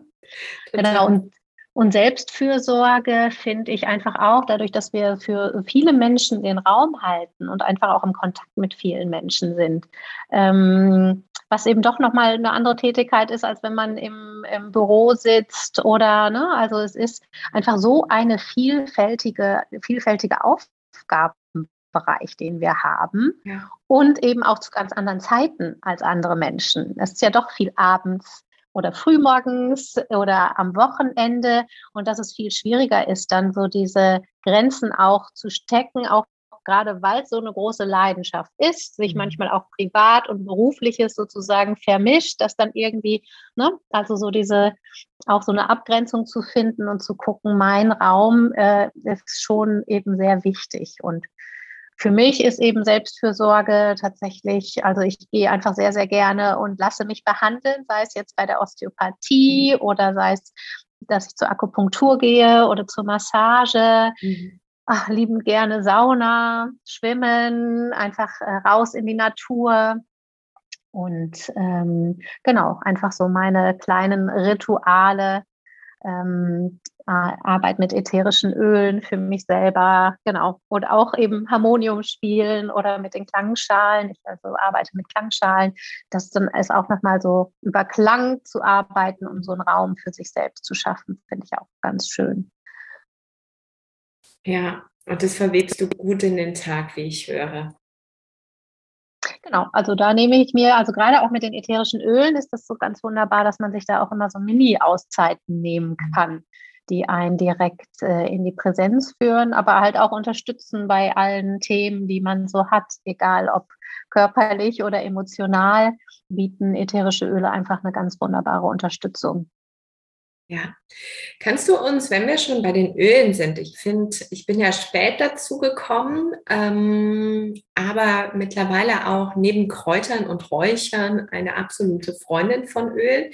Genau. Und, und Selbstfürsorge finde ich einfach auch, dadurch, dass wir für viele Menschen den Raum halten und einfach auch im Kontakt mit vielen Menschen sind. Ähm, was eben doch nochmal eine andere Tätigkeit ist, als wenn man im, im Büro sitzt oder, ne, also es ist einfach so eine vielfältige, vielfältige Aufgabenbereich, den wir haben ja. und eben auch zu ganz anderen Zeiten als andere Menschen. Es ist ja doch viel abends oder frühmorgens oder am Wochenende und dass es viel schwieriger ist, dann so diese Grenzen auch zu stecken, auch gerade weil es so eine große Leidenschaft ist, sich mhm. manchmal auch privat und berufliches sozusagen vermischt, dass dann irgendwie, ne, also so diese, auch so eine Abgrenzung zu finden und zu gucken, mein Raum äh, ist schon eben sehr wichtig und für mich ist eben Selbstfürsorge tatsächlich, also ich gehe einfach sehr, sehr gerne und lasse mich behandeln, sei es jetzt bei der Osteopathie mhm. oder sei es, dass ich zur Akupunktur gehe oder zur Massage. Mhm ach, lieben gerne Sauna, Schwimmen, einfach äh, raus in die Natur. Und ähm, genau, einfach so meine kleinen Rituale, ähm, Arbeit mit ätherischen Ölen für mich selber, genau. Und auch eben Harmonium spielen oder mit den Klangschalen. Ich also arbeite mit Klangschalen. Das dann ist auch nochmal so über Klang zu arbeiten, um so einen Raum für sich selbst zu schaffen, finde ich auch ganz schön. Ja, und das verwebst du gut in den Tag, wie ich höre. Genau, also da nehme ich mir, also gerade auch mit den ätherischen Ölen ist das so ganz wunderbar, dass man sich da auch immer so Mini-Auszeiten nehmen kann, die einen direkt äh, in die Präsenz führen, aber halt auch unterstützen bei allen Themen, die man so hat, egal ob körperlich oder emotional, bieten ätherische Öle einfach eine ganz wunderbare Unterstützung. Ja. Kannst du uns, wenn wir schon bei den Ölen sind, ich finde, ich bin ja spät dazu gekommen, ähm, aber mittlerweile auch neben Kräutern und Räuchern eine absolute Freundin von Öl.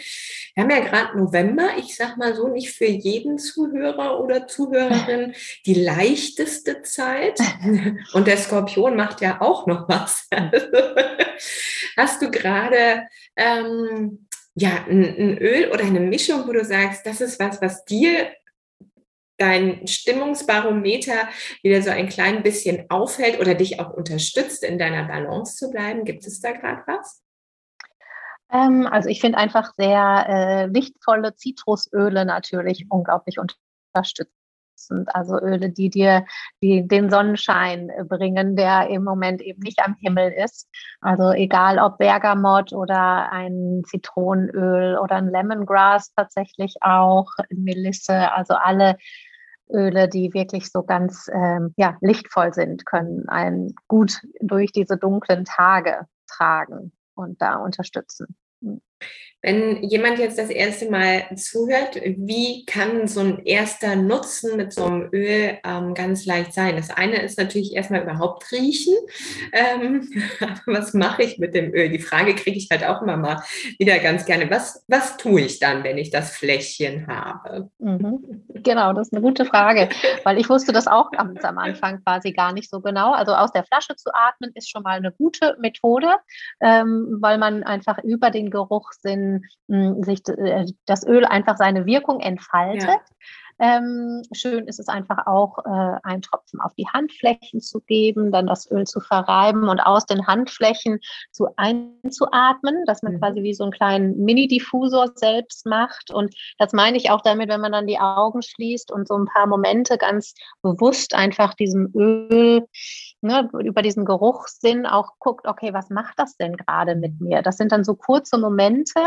Wir haben ja gerade November, ich sag mal so, nicht für jeden Zuhörer oder Zuhörerin die leichteste Zeit. Und der Skorpion macht ja auch noch was. Hast du gerade ähm, ja, ein, ein Öl oder eine Mischung, wo du sagst, das ist was, was dir dein Stimmungsbarometer wieder so ein klein bisschen aufhält oder dich auch unterstützt, in deiner Balance zu bleiben? Gibt es da gerade was? Ähm, also ich finde einfach sehr äh, lichtvolle Zitrusöle natürlich unglaublich unterstützend sind. Also Öle, die dir die, den Sonnenschein äh, bringen, der im Moment eben nicht am Himmel ist. Also egal ob Bergamott oder ein Zitronenöl oder ein Lemongrass tatsächlich auch, Melisse, also alle Öle, die wirklich so ganz ähm, ja, lichtvoll sind, können einen gut durch diese dunklen Tage tragen und da unterstützen. Wenn jemand jetzt das erste Mal zuhört, wie kann so ein erster Nutzen mit so einem Öl ähm, ganz leicht sein? Das eine ist natürlich erstmal überhaupt riechen. Ähm, was mache ich mit dem Öl? Die Frage kriege ich halt auch immer mal wieder ganz gerne. Was, was tue ich dann, wenn ich das Fläschchen habe? Mhm. Genau, das ist eine gute Frage, weil ich wusste das auch am Anfang quasi gar nicht so genau. Also aus der Flasche zu atmen ist schon mal eine gute Methode, ähm, weil man einfach über den Geruchssinn mh, sich äh, das Öl einfach seine Wirkung entfaltet. Ja. Ähm, schön ist es einfach auch, äh, einen Tropfen auf die Handflächen zu geben, dann das Öl zu verreiben und aus den Handflächen zu einzuatmen, dass man mhm. quasi wie so einen kleinen Mini-Diffusor selbst macht. Und das meine ich auch damit, wenn man dann die Augen schließt und so ein paar Momente ganz bewusst einfach diesem Öl ne, über diesen Geruchssinn auch guckt, okay, was macht das denn gerade mit mir? Das sind dann so kurze Momente,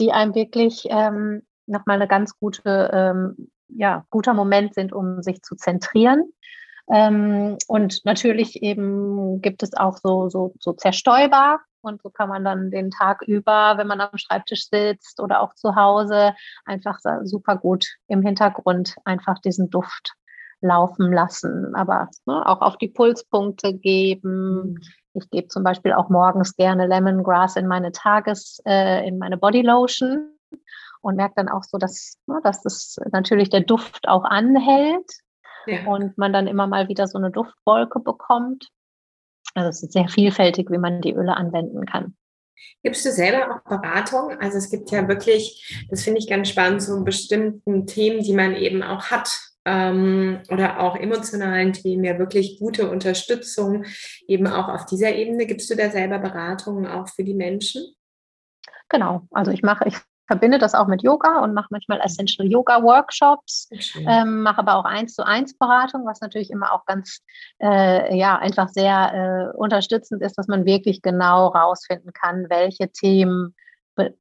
die einem wirklich ähm, nochmal eine ganz gute ähm, ja, guter Moment sind, um sich zu zentrieren. Ähm, und natürlich eben gibt es auch so, so, so Zerstäuber, Und so kann man dann den Tag über, wenn man am Schreibtisch sitzt oder auch zu Hause, einfach super gut im Hintergrund einfach diesen Duft laufen lassen. Aber ne, auch auf die Pulspunkte geben. Mhm. Ich gebe zum Beispiel auch morgens gerne Lemongrass in meine Tages, äh, in meine Bodylotion und merke dann auch so, dass, ne, dass das natürlich der Duft auch anhält ja. und man dann immer mal wieder so eine Duftwolke bekommt. Also es ist sehr vielfältig, wie man die Öle anwenden kann. Gibst du selber auch Beratung? Also es gibt ja wirklich, das finde ich ganz spannend, so bestimmten Themen, die man eben auch hat ähm, oder auch emotionalen Themen, ja wirklich gute Unterstützung eben auch auf dieser Ebene. Gibst du da selber Beratungen auch für die Menschen? Genau, also ich mache, ich verbinde das auch mit Yoga und mache manchmal Essential Yoga Workshops, ähm, mache aber auch eins zu eins Beratung, was natürlich immer auch ganz, äh, ja, einfach sehr äh, unterstützend ist, dass man wirklich genau rausfinden kann, welche Themen,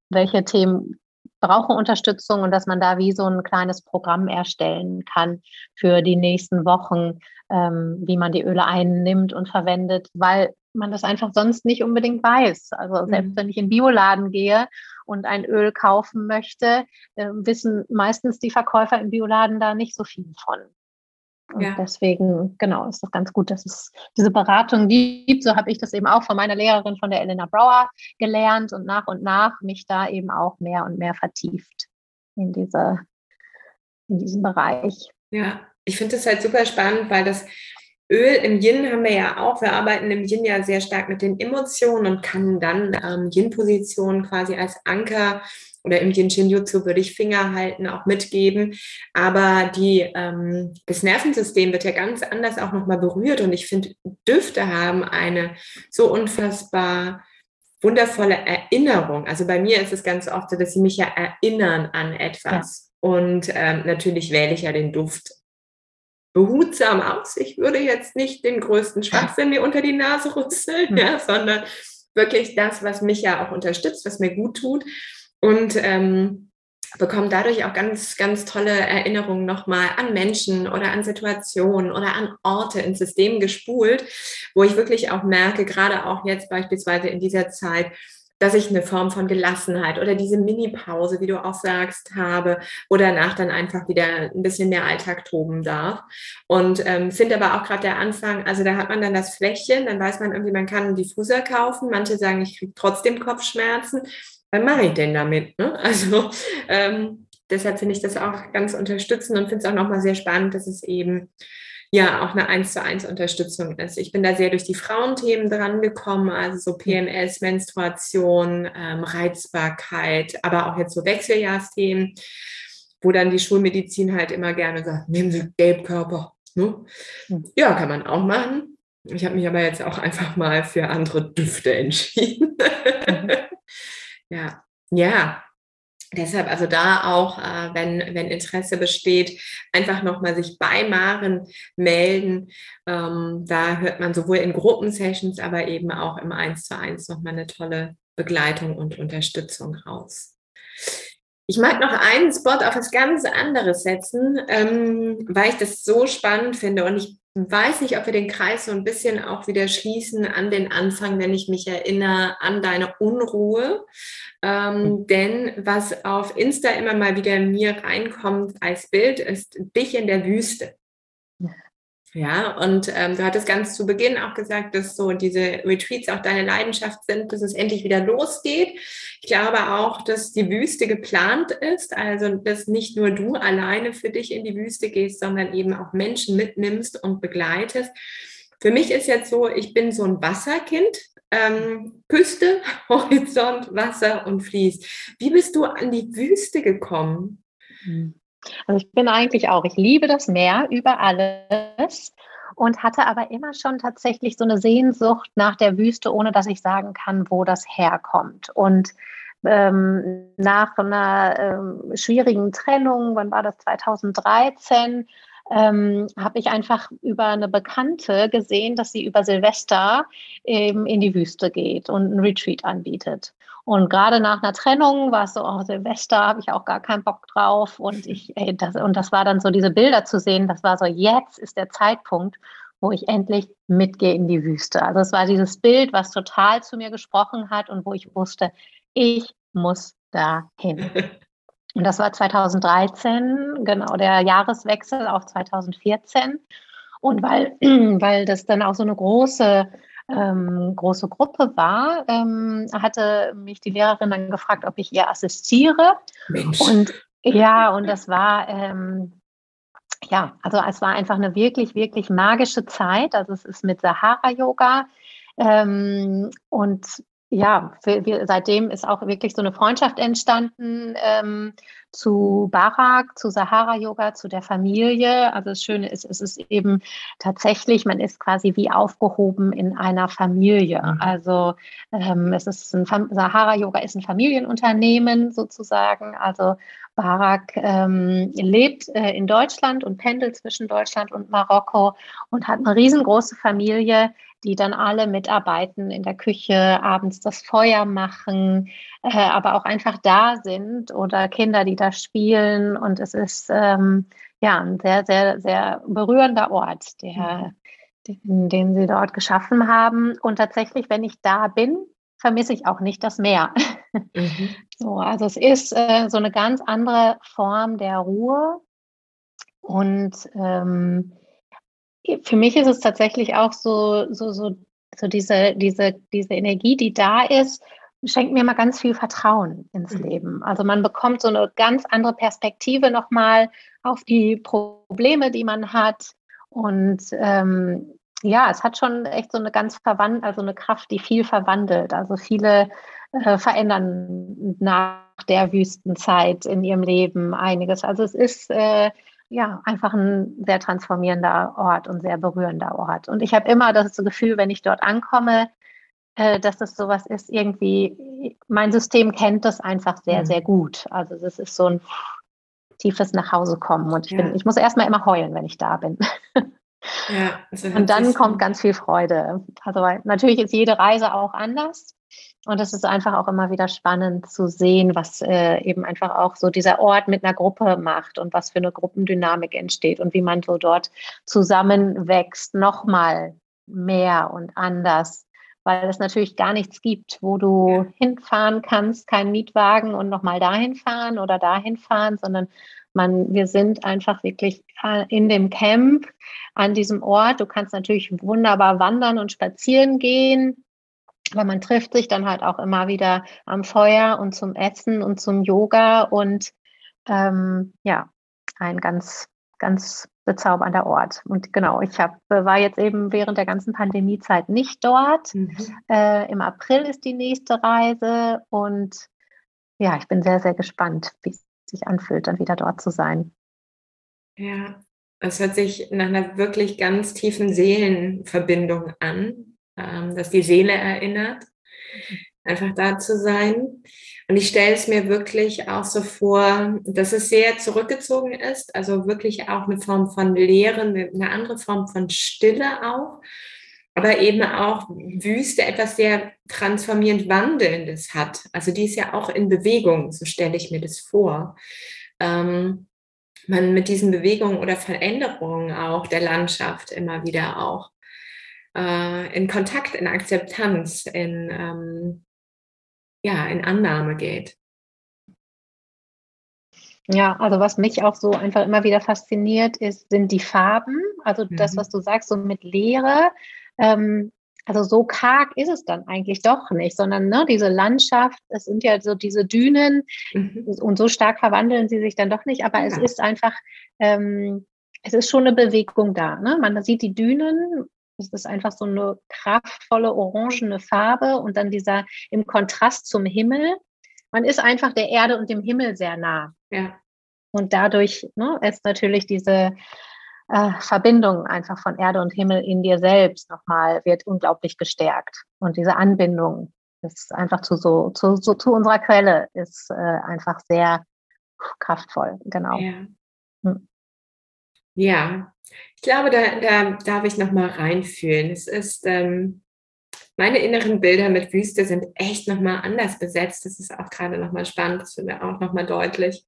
welche Themen brauchen Unterstützung und dass man da wie so ein kleines Programm erstellen kann für die nächsten Wochen, ähm, wie man die Öle einnimmt und verwendet, weil man das einfach sonst nicht unbedingt weiß. Also selbst mhm. wenn ich in Bioladen gehe und ein Öl kaufen möchte, äh, wissen meistens die Verkäufer im Bioladen da nicht so viel von. Und ja. deswegen, genau, ist das ganz gut, dass es diese Beratung gibt. So habe ich das eben auch von meiner Lehrerin, von der Elena Brauer, gelernt und nach und nach mich da eben auch mehr und mehr vertieft in, diese, in diesem Bereich. Ja, ich finde das halt super spannend, weil das Öl im Yin haben wir ja auch. Wir arbeiten im Yin ja sehr stark mit den Emotionen und kann dann ähm, Yin-Positionen quasi als Anker oder im Yin Shinjutsu würde ich Finger halten, auch mitgeben. Aber die, ähm, das Nervensystem wird ja ganz anders auch nochmal berührt. Und ich finde, Düfte haben eine so unfassbar wundervolle Erinnerung. Also bei mir ist es ganz oft so, dass sie mich ja erinnern an etwas. Ja. Und ähm, natürlich wähle ich ja den Duft behutsam aus. Ich würde jetzt nicht den größten Schwachsinn mir unter die Nase rüsseln, mhm. ja, sondern wirklich das, was mich ja auch unterstützt, was mir gut tut. Und ähm, bekomme dadurch auch ganz, ganz tolle Erinnerungen nochmal an Menschen oder an Situationen oder an Orte ins System gespult, wo ich wirklich auch merke, gerade auch jetzt beispielsweise in dieser Zeit, dass ich eine Form von Gelassenheit oder diese Mini-Pause, wie du auch sagst, habe, wo danach dann einfach wieder ein bisschen mehr Alltag toben darf. Und ähm, finde aber auch gerade der Anfang, also da hat man dann das Fläschchen, dann weiß man irgendwie, man kann einen Diffuser kaufen. Manche sagen, ich kriege trotzdem Kopfschmerzen. Was mache ich denn damit? Ne? Also ähm, deshalb finde ich das auch ganz unterstützend und finde es auch nochmal sehr spannend, dass es eben ja auch eine eins zu eins Unterstützung ist. Ich bin da sehr durch die Frauenthemen dran gekommen, also so PMS, Menstruation, ähm, Reizbarkeit, aber auch jetzt so Wechseljahrsthemen, wo dann die Schulmedizin halt immer gerne sagt, nehmen Sie Gelbkörper. Ne? Hm. Ja, kann man auch machen. Ich habe mich aber jetzt auch einfach mal für andere Düfte entschieden. Ja, ja, Deshalb also da auch, äh, wenn, wenn Interesse besteht, einfach nochmal sich bei Maren melden. Ähm, da hört man sowohl in Gruppensessions, aber eben auch im 1 zu 1 nochmal eine tolle Begleitung und Unterstützung raus. Ich mag noch einen Spot auf was ganz anderes setzen, ähm, weil ich das so spannend finde und ich weiß nicht, ob wir den Kreis so ein bisschen auch wieder schließen an den Anfang, wenn ich mich erinnere an deine Unruhe. Ähm, mhm. denn was auf Insta immer mal wieder mir reinkommt als Bild, ist dich in der Wüste. Ja, und ähm, du hattest ganz zu Beginn auch gesagt, dass so diese Retreats auch deine Leidenschaft sind, dass es endlich wieder losgeht. Ich glaube auch, dass die Wüste geplant ist, also dass nicht nur du alleine für dich in die Wüste gehst, sondern eben auch Menschen mitnimmst und begleitest. Für mich ist jetzt so, ich bin so ein Wasserkind, ähm, Küste, Horizont, Wasser und Fließ. Wie bist du an die Wüste gekommen? Hm. Also ich bin eigentlich auch, ich liebe das Meer über alles und hatte aber immer schon tatsächlich so eine Sehnsucht nach der Wüste, ohne dass ich sagen kann, wo das herkommt. Und ähm, nach einer ähm, schwierigen Trennung, wann war das 2013, ähm, habe ich einfach über eine Bekannte gesehen, dass sie über Silvester eben in die Wüste geht und einen Retreat anbietet. Und gerade nach einer Trennung war es so, oh, Silvester habe ich auch gar keinen Bock drauf. Und ich, ey, das, und das war dann so diese Bilder zu sehen, das war so, jetzt ist der Zeitpunkt, wo ich endlich mitgehe in die Wüste. Also es war dieses Bild, was total zu mir gesprochen hat und wo ich wusste, ich muss da hin. Und das war 2013, genau der Jahreswechsel auf 2014. Und weil, weil das dann auch so eine große, ähm, große Gruppe war, ähm, hatte mich die Lehrerin dann gefragt, ob ich ihr assistiere. Mensch. Und ja, und das war, ähm, ja, also es war einfach eine wirklich, wirklich magische Zeit. Also es ist mit Sahara-Yoga. Ähm, und ja, wir, wir, seitdem ist auch wirklich so eine Freundschaft entstanden ähm, zu Barak, zu Sahara-Yoga, zu der Familie. Also das Schöne ist, es ist eben tatsächlich, man ist quasi wie aufgehoben in einer Familie. Mhm. Also ähm, es ist ein Sahara-Yoga ist ein Familienunternehmen sozusagen. Also Barak ähm, lebt äh, in Deutschland und pendelt zwischen Deutschland und Marokko und hat eine riesengroße Familie, die dann alle mitarbeiten in der Küche, abends das Feuer machen, äh, aber auch einfach da sind oder Kinder, die da spielen. Und es ist ähm, ja ein sehr, sehr, sehr berührender Ort, der, den, den sie dort geschaffen haben. Und tatsächlich, wenn ich da bin, vermisse ich auch nicht das Meer. Mhm. So, also es ist äh, so eine ganz andere Form der Ruhe. Und ähm, für mich ist es tatsächlich auch so, so, so, so diese, diese, diese Energie, die da ist, schenkt mir mal ganz viel Vertrauen ins mhm. Leben. Also man bekommt so eine ganz andere Perspektive nochmal auf die Probleme, die man hat. Und ähm, ja, es hat schon echt so eine ganz verwandelt, also eine Kraft, die viel verwandelt. Also viele äh, verändern nach der Wüstenzeit in ihrem Leben einiges. Also es ist äh, ja, einfach ein sehr transformierender Ort und sehr berührender Ort. Und ich habe immer das Gefühl, wenn ich dort ankomme, äh, dass das sowas ist, irgendwie, mein System kennt das einfach sehr, mhm. sehr gut. Also das ist so ein tiefes Nachhausekommen. Und ich, ja. bin, ich muss erstmal immer heulen, wenn ich da bin. Ja, und dann kommt ganz viel Freude. Also natürlich ist jede Reise auch anders. Und es ist einfach auch immer wieder spannend zu sehen, was äh, eben einfach auch so dieser Ort mit einer Gruppe macht und was für eine Gruppendynamik entsteht und wie man so dort zusammenwächst, nochmal mehr und anders, weil es natürlich gar nichts gibt, wo du hinfahren kannst, keinen Mietwagen und nochmal dahin fahren oder dahin fahren, sondern man, wir sind einfach wirklich äh, in dem Camp an diesem Ort. Du kannst natürlich wunderbar wandern und spazieren gehen aber man trifft sich dann halt auch immer wieder am Feuer und zum Essen und zum Yoga und ähm, ja, ein ganz, ganz bezaubernder Ort. Und genau, ich hab, war jetzt eben während der ganzen Pandemiezeit nicht dort. Mhm. Äh, Im April ist die nächste Reise und ja, ich bin sehr, sehr gespannt, wie es sich anfühlt, dann wieder dort zu sein. Ja, es hört sich nach einer wirklich ganz tiefen Seelenverbindung an ähm, dass die Seele erinnert, einfach da zu sein. Und ich stelle es mir wirklich auch so vor, dass es sehr zurückgezogen ist, also wirklich auch eine Form von Leere, eine andere Form von Stille auch, aber eben auch Wüste etwas sehr transformierend Wandelndes hat. Also die ist ja auch in Bewegung, so stelle ich mir das vor. Ähm, man mit diesen Bewegungen oder Veränderungen auch der Landschaft immer wieder auch äh, in Kontakt, in Akzeptanz, in, ähm, ja, in Annahme geht. Ja, also was mich auch so einfach immer wieder fasziniert, ist, sind die Farben. Also mhm. das, was du sagst, so mit Leere. Ähm, also so karg ist es dann eigentlich doch nicht, sondern ne, diese Landschaft, es sind ja so diese Dünen mhm. und so stark verwandeln sie sich dann doch nicht, aber ja. es ist einfach, ähm, es ist schon eine Bewegung da. Ne? Man sieht die Dünen es ist einfach so eine kraftvolle orangene Farbe und dann dieser im Kontrast zum Himmel. Man ist einfach der Erde und dem Himmel sehr nah. Ja. Und dadurch ne, ist natürlich diese äh, Verbindung einfach von Erde und Himmel in dir selbst nochmal, wird unglaublich gestärkt. Und diese Anbindung ist einfach zu so, zu, so, zu unserer Quelle ist äh, einfach sehr kraftvoll, genau. Ja. Ja. Ich glaube, da, da darf ich noch mal reinfühlen. Es ist, ähm, meine inneren Bilder mit Wüste sind echt noch mal anders besetzt. Das ist auch gerade noch mal spannend. Das wird mir auch noch mal deutlich.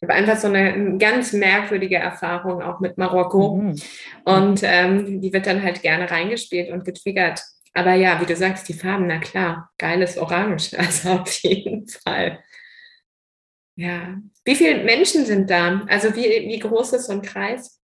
habe einfach so eine ganz merkwürdige Erfahrung auch mit Marokko. Mhm. Und ähm, die wird dann halt gerne reingespielt und getriggert. Aber ja, wie du sagst, die Farben, na klar, geiles Orange, also auf jeden Fall. Ja. Wie viele Menschen sind da? Also wie, wie groß ist so ein Kreis?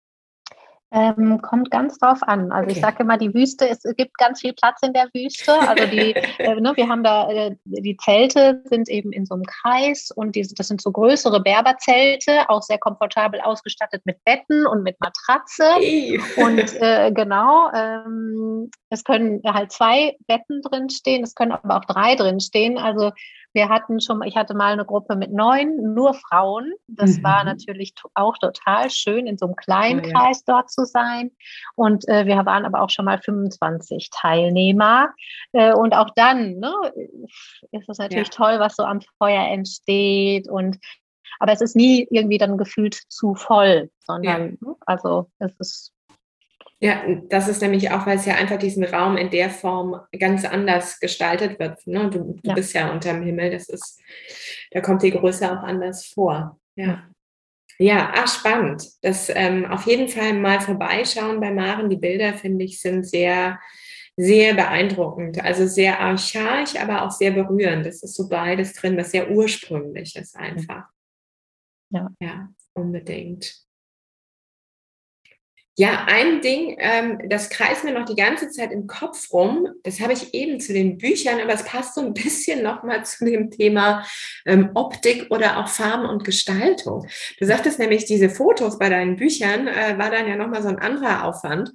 Ähm, kommt ganz drauf an. Also okay. ich sage immer, die Wüste, es gibt ganz viel Platz in der Wüste. Also die, äh, ne, wir haben da, äh, die Zelte sind eben in so einem Kreis und die, das sind so größere Berberzelte, auch sehr komfortabel ausgestattet mit Betten und mit Matratze. Hey. Und äh, genau, ähm, es können halt zwei Betten drin stehen, es können aber auch drei drin stehen. Also wir hatten schon, ich hatte mal eine Gruppe mit neun, nur Frauen. Das mhm. war natürlich auch total schön, in so einem kleinen oh, Kreis ja. dort zu sein. Und äh, wir waren aber auch schon mal 25 Teilnehmer. Äh, und auch dann ne, ist es natürlich ja. toll, was so am Feuer entsteht. Und aber es ist nie irgendwie dann gefühlt zu voll, sondern ja. also es ist ja, das ist nämlich auch, weil es ja einfach diesen Raum in der Form ganz anders gestaltet wird. Ne? Du, du ja. bist ja unterm Himmel, das ist, da kommt die Größe auch anders vor. Ja. Ja, ach, spannend. Das ähm, auf jeden Fall mal vorbeischauen bei Maren. Die Bilder, finde ich, sind sehr, sehr beeindruckend. Also sehr archaisch, aber auch sehr berührend. Das ist so beides drin, was sehr ursprünglich ist einfach. Ja. Ja, unbedingt. Ja, ein Ding, ähm, das kreist mir noch die ganze Zeit im Kopf rum. Das habe ich eben zu den Büchern, aber es passt so ein bisschen nochmal zu dem Thema ähm, Optik oder auch Farben und Gestaltung. Du sagtest nämlich, diese Fotos bei deinen Büchern äh, war dann ja nochmal so ein anderer Aufwand.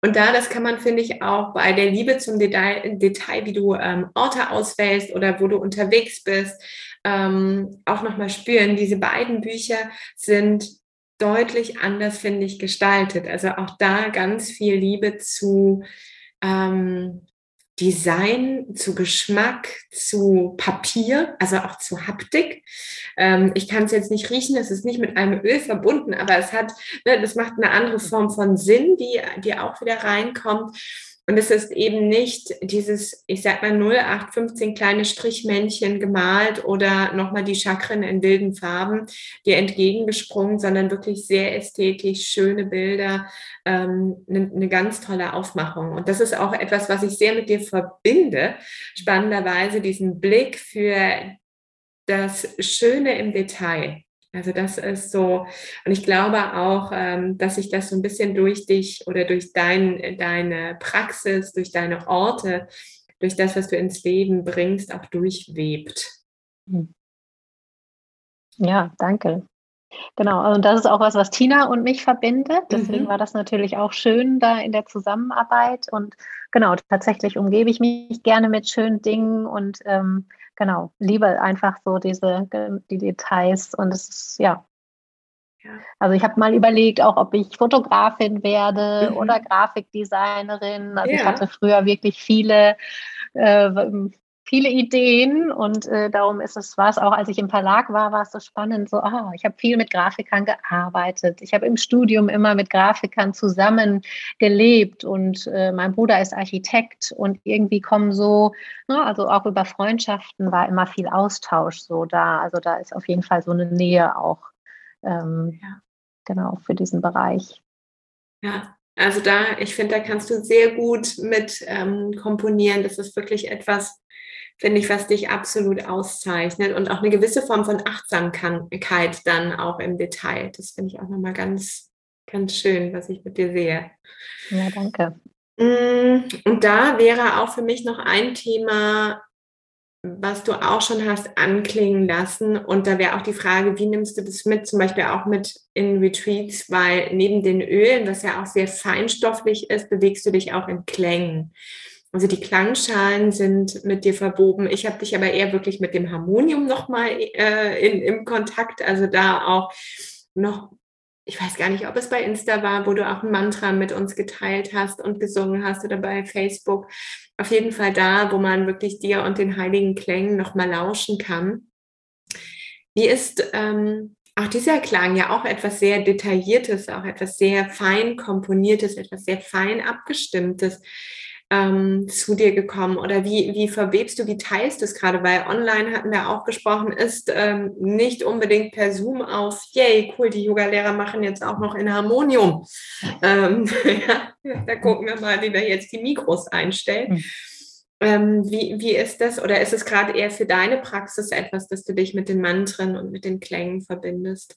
Und da, das kann man, finde ich, auch bei der Liebe zum Detail, Detail wie du ähm, Orte auswählst oder wo du unterwegs bist, ähm, auch nochmal spüren. Diese beiden Bücher sind deutlich anders, finde ich, gestaltet. Also auch da ganz viel Liebe zu ähm, Design, zu Geschmack, zu Papier, also auch zu Haptik. Ähm, ich kann es jetzt nicht riechen, es ist nicht mit einem Öl verbunden, aber es hat, ne, das macht eine andere Form von Sinn, die, die auch wieder reinkommt. Und es ist eben nicht dieses, ich sag mal 0815 kleine Strichmännchen gemalt oder nochmal die Chakren in wilden Farben dir entgegengesprungen, sondern wirklich sehr ästhetisch, schöne Bilder, ähm, eine, eine ganz tolle Aufmachung. Und das ist auch etwas, was ich sehr mit dir verbinde. Spannenderweise diesen Blick für das Schöne im Detail. Also das ist so, und ich glaube auch, ähm, dass sich das so ein bisschen durch dich oder durch dein, deine Praxis, durch deine Orte, durch das, was du ins Leben bringst, auch durchwebt. Hm. Ja, danke. Genau, und das ist auch was, was Tina und mich verbindet. Deswegen mhm. war das natürlich auch schön da in der Zusammenarbeit. Und genau, tatsächlich umgebe ich mich gerne mit schönen Dingen und ähm, genau, liebe einfach so diese die Details und es ist ja. ja. Also ich habe mal überlegt, auch ob ich Fotografin werde mhm. oder Grafikdesignerin. Also ja. ich hatte früher wirklich viele äh, viele Ideen und äh, darum ist es, war es auch, als ich im Verlag war, war es so spannend, so, ah, ich habe viel mit Grafikern gearbeitet. Ich habe im Studium immer mit Grafikern zusammen gelebt und äh, mein Bruder ist Architekt und irgendwie kommen so, ne, also auch über Freundschaften war immer viel Austausch so da. Also da ist auf jeden Fall so eine Nähe auch, ähm, ja. genau, für diesen Bereich. Ja, also da, ich finde, da kannst du sehr gut mit ähm, komponieren. Das ist wirklich etwas, finde ich, was dich absolut auszeichnet und auch eine gewisse Form von Achtsamkeit dann auch im Detail. Das finde ich auch nochmal ganz, ganz schön, was ich mit dir sehe. Ja, danke. Mm, und da wäre auch für mich noch ein Thema, was du auch schon hast anklingen lassen. Und da wäre auch die Frage, wie nimmst du das mit, zum Beispiel auch mit in Retreats, weil neben den Ölen, was ja auch sehr feinstofflich ist, bewegst du dich auch in Klängen. Also die Klangschalen sind mit dir verwoben. Ich habe dich aber eher wirklich mit dem Harmonium nochmal äh, in, im Kontakt. Also da auch noch, ich weiß gar nicht, ob es bei Insta war, wo du auch ein Mantra mit uns geteilt hast und gesungen hast oder bei Facebook. Auf jeden Fall da, wo man wirklich dir und den heiligen Klängen nochmal lauschen kann. Wie ist ähm, auch dieser Klang ja auch etwas sehr Detailliertes, auch etwas sehr fein komponiertes, etwas sehr fein abgestimmtes. Ähm, zu dir gekommen oder wie, wie verwebst du, wie teilst du es gerade? Weil online hatten wir auch gesprochen, ist ähm, nicht unbedingt per Zoom auf, yay, cool, die Yoga-Lehrer machen jetzt auch noch in Harmonium. Ähm, ja, da gucken wir mal, wie wir jetzt die Mikros einstellen. Mhm. Ähm, wie, wie ist das? Oder ist es gerade eher für deine Praxis etwas, dass du dich mit den Mantren und mit den Klängen verbindest?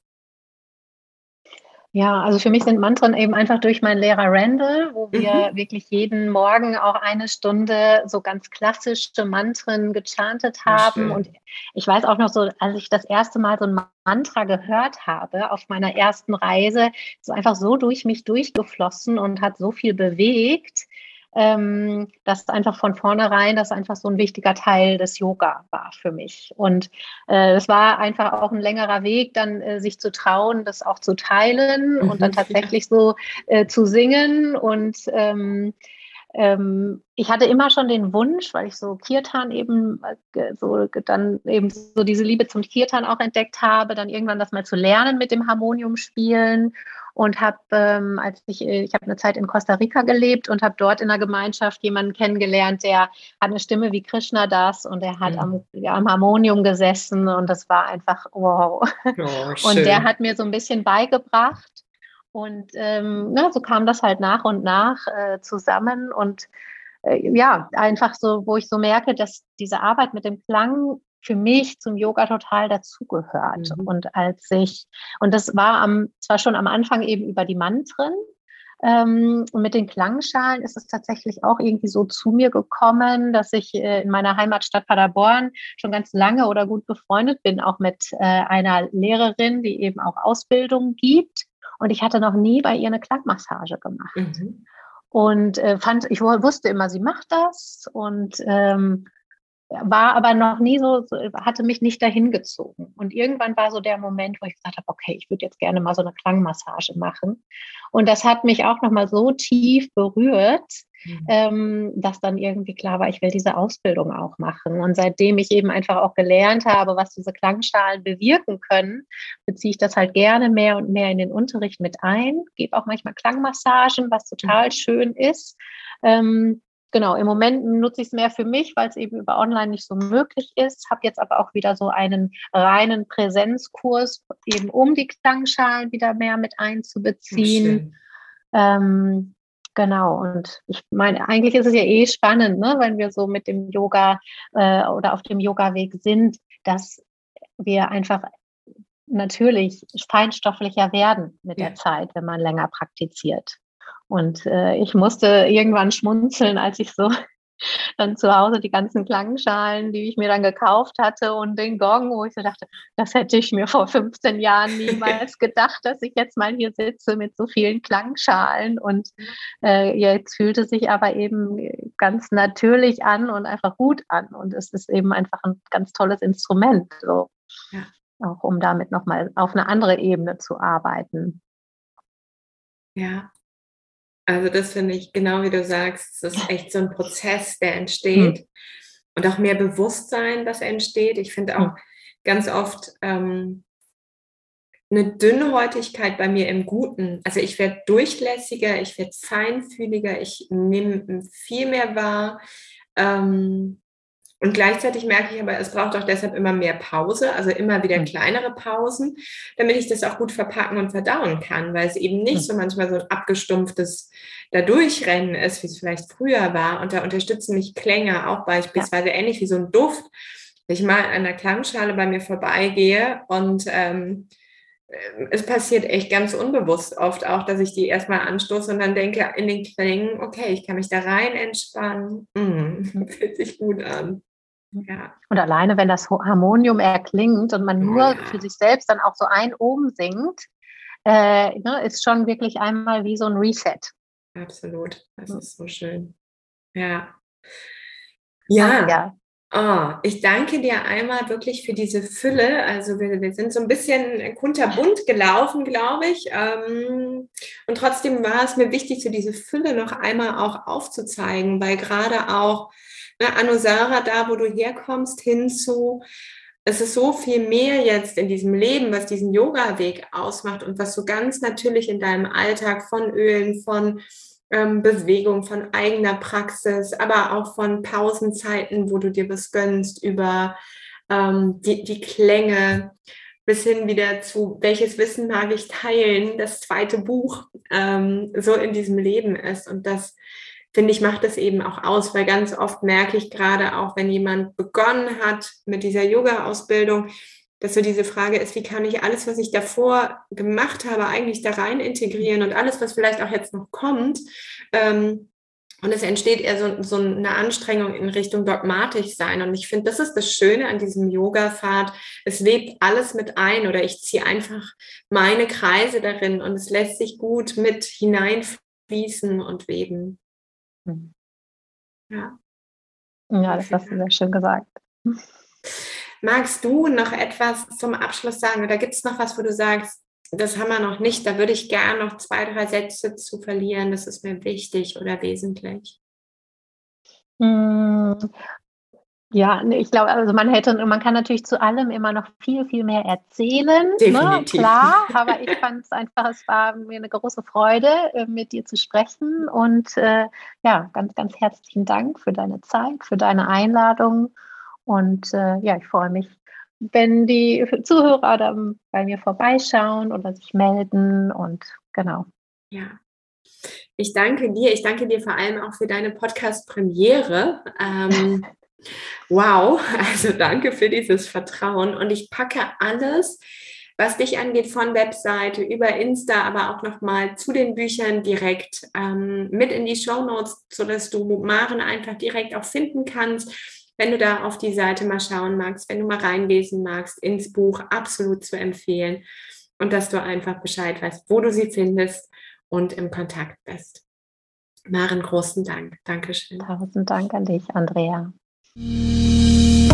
Ja, also für mich sind Mantren eben einfach durch meinen Lehrer Randall, wo wir mhm. wirklich jeden Morgen auch eine Stunde so ganz klassische Mantren gechantet haben. Und ich weiß auch noch so, als ich das erste Mal so ein Mantra gehört habe auf meiner ersten Reise, ist einfach so durch mich durchgeflossen und hat so viel bewegt ähm, dass einfach von vornherein das einfach so ein wichtiger Teil des Yoga war für mich. Und äh, es war einfach auch ein längerer Weg, dann äh, sich zu trauen, das auch zu teilen mhm. und dann tatsächlich so äh, zu singen und ähm, ähm, ich hatte immer schon den Wunsch, weil ich so Kirtan eben äh, so dann eben so diese Liebe zum Kirtan auch entdeckt habe, dann irgendwann das mal zu lernen mit dem Harmonium spielen und habe, ähm, als ich, äh, ich habe eine Zeit in Costa Rica gelebt und habe dort in der Gemeinschaft jemanden kennengelernt, der hat eine Stimme wie Krishna das und er hat ja. am, ja, am, Harmonium gesessen und das war einfach wow. Oh, und der hat mir so ein bisschen beigebracht und ähm, na, so kam das halt nach und nach äh, zusammen und äh, ja, einfach so, wo ich so merke, dass diese Arbeit mit dem Klang für mich zum Yoga total dazugehört. Mhm. Und als ich, und das war am, zwar schon am Anfang eben über die Mantren, ähm, und mit den Klangschalen ist es tatsächlich auch irgendwie so zu mir gekommen, dass ich äh, in meiner Heimatstadt Paderborn schon ganz lange oder gut befreundet bin, auch mit äh, einer Lehrerin, die eben auch Ausbildung gibt. Und ich hatte noch nie bei ihr eine Klangmassage gemacht. Mhm. Und äh, fand, ich wusste immer, sie macht das und ähm, war aber noch nie so, hatte mich nicht dahin gezogen. Und irgendwann war so der Moment, wo ich gesagt habe, okay, ich würde jetzt gerne mal so eine Klangmassage machen. Und das hat mich auch nochmal so tief berührt, mhm. ähm, dass dann irgendwie klar war, ich will diese Ausbildung auch machen. Und seitdem ich eben einfach auch gelernt habe, was diese Klangschalen bewirken können, beziehe ich das halt gerne mehr und mehr in den Unterricht mit ein, gebe auch manchmal Klangmassagen, was total mhm. schön ist. Ähm, genau, im Moment nutze ich es mehr für mich, weil es eben über Online nicht so möglich ist. Habe jetzt aber auch wieder so einen reinen Präsenzkurs, eben um die Klangschalen wieder mehr mit einzubeziehen. Ähm, genau, und ich meine, eigentlich ist es ja eh spannend, ne, wenn wir so mit dem Yoga äh, oder auf dem Yoga-Weg sind, dass wir einfach natürlich feinstofflicher werden mit ja. der Zeit, wenn man länger praktiziert. Und äh, ich musste irgendwann schmunzeln, als ich so dann zu Hause die ganzen Klangschalen, die ich mir dann gekauft hatte und den Gong, wo ich so dachte, das hätte ich mir vor 15 Jahren niemals gedacht, dass ich jetzt mal hier sitze mit so vielen Klangschalen. Und äh, jetzt fühlt es sich aber eben ganz natürlich an und einfach gut an. Und es ist eben einfach ein ganz tolles Instrument, so. Ja. auch um damit nochmal auf eine andere Ebene zu arbeiten. Ja, also das finde ich, genau wie du sagst, es ist echt so ein Prozess, der entsteht mhm. und auch mehr Bewusstsein, das entsteht. Ich finde auch ganz oft ähm, eine Dünnhäutigkeit bei mir im Guten. Also ich werde durchlässiger, ich werde feinfühliger, ich nehme viel mehr wahr. Ähm, und gleichzeitig merke ich aber, es braucht auch deshalb immer mehr Pause, also immer wieder hm. kleinere Pausen, damit ich das auch gut verpacken und verdauen kann, weil es eben nicht hm. so manchmal so ein abgestumpftes Dadurchrennen ist, wie es vielleicht früher war. Und da unterstützen mich Klänge auch beispielsweise ja. ähnlich wie so ein Duft. Wenn ich mal an der Klangschale bei mir vorbeigehe und ähm, es passiert echt ganz unbewusst oft auch, dass ich die erstmal anstoße und dann denke in den Klängen, okay, ich kann mich da rein entspannen. Mm, fühlt sich gut an. Ja. Und alleine, wenn das Harmonium erklingt und man nur ja. für sich selbst dann auch so ein oben singt, äh, ne, ist schon wirklich einmal wie so ein Reset. Absolut. Das ist so schön. Ja. Ja. ja. Oh, ich danke dir einmal wirklich für diese Fülle. Also wir, wir sind so ein bisschen kunterbunt gelaufen, glaube ich. Ähm, und trotzdem war es mir wichtig, so diese Fülle noch einmal auch aufzuzeigen, weil gerade auch ne, Anusara, da wo du herkommst, hinzu, es ist so viel mehr jetzt in diesem Leben, was diesen Yoga-Weg ausmacht und was so ganz natürlich in deinem Alltag von Ölen, von ähm, Bewegung, von eigener Praxis, aber auch von Pausenzeiten, wo du dir was gönnst, über ähm, die, die Klänge, bis hin wieder zu, welches Wissen mag ich teilen, das zweite Buch ähm, so in diesem Leben ist. Und das, finde ich, macht es eben auch aus, weil ganz oft merke ich gerade auch, wenn jemand begonnen hat mit dieser Yoga-Ausbildung, dass so diese Frage ist, wie kann ich alles, was ich davor gemacht habe, eigentlich da rein integrieren und alles, was vielleicht auch jetzt noch kommt, ähm, und es entsteht eher so, so, eine Anstrengung in Richtung dogmatisch sein. Und ich finde, das ist das Schöne an diesem Yoga-Pfad. Es webt alles mit ein oder ich ziehe einfach meine Kreise darin und es lässt sich gut mit hineinfließen und weben. Mhm. Ja. Ja, das hast du sehr schön gesagt. Magst du noch etwas zum Abschluss sagen oder gibt es noch was, wo du sagst, das haben wir noch nicht. Da würde ich gerne noch zwei, drei Sätze zu verlieren. Das ist mir wichtig oder wesentlich. Ja, ich glaube, also man hätte, man kann natürlich zu allem immer noch viel, viel mehr erzählen. Ne? Definitiv. Ne? Klar, aber ich fand es einfach, es war mir eine große Freude, äh, mit dir zu sprechen. Und äh, ja, ganz, ganz herzlichen Dank für deine Zeit, für deine Einladung. Und äh, ja, ich freue mich wenn die Zuhörer dann bei mir vorbeischauen oder sich melden und genau. Ja. Ich danke dir. Ich danke dir vor allem auch für deine Podcast-Premiere. Ähm, wow, also danke für dieses Vertrauen. Und ich packe alles, was dich angeht, von Webseite über Insta, aber auch nochmal zu den Büchern direkt ähm, mit in die Show Notes, sodass du Maren einfach direkt auch finden kannst wenn du da auf die Seite mal schauen magst, wenn du mal reinlesen magst ins Buch, absolut zu empfehlen. Und dass du einfach Bescheid weißt, wo du sie findest und im Kontakt bist. Maren, großen Dank. Dankeschön. Tausend Dank an dich, Andrea. Musik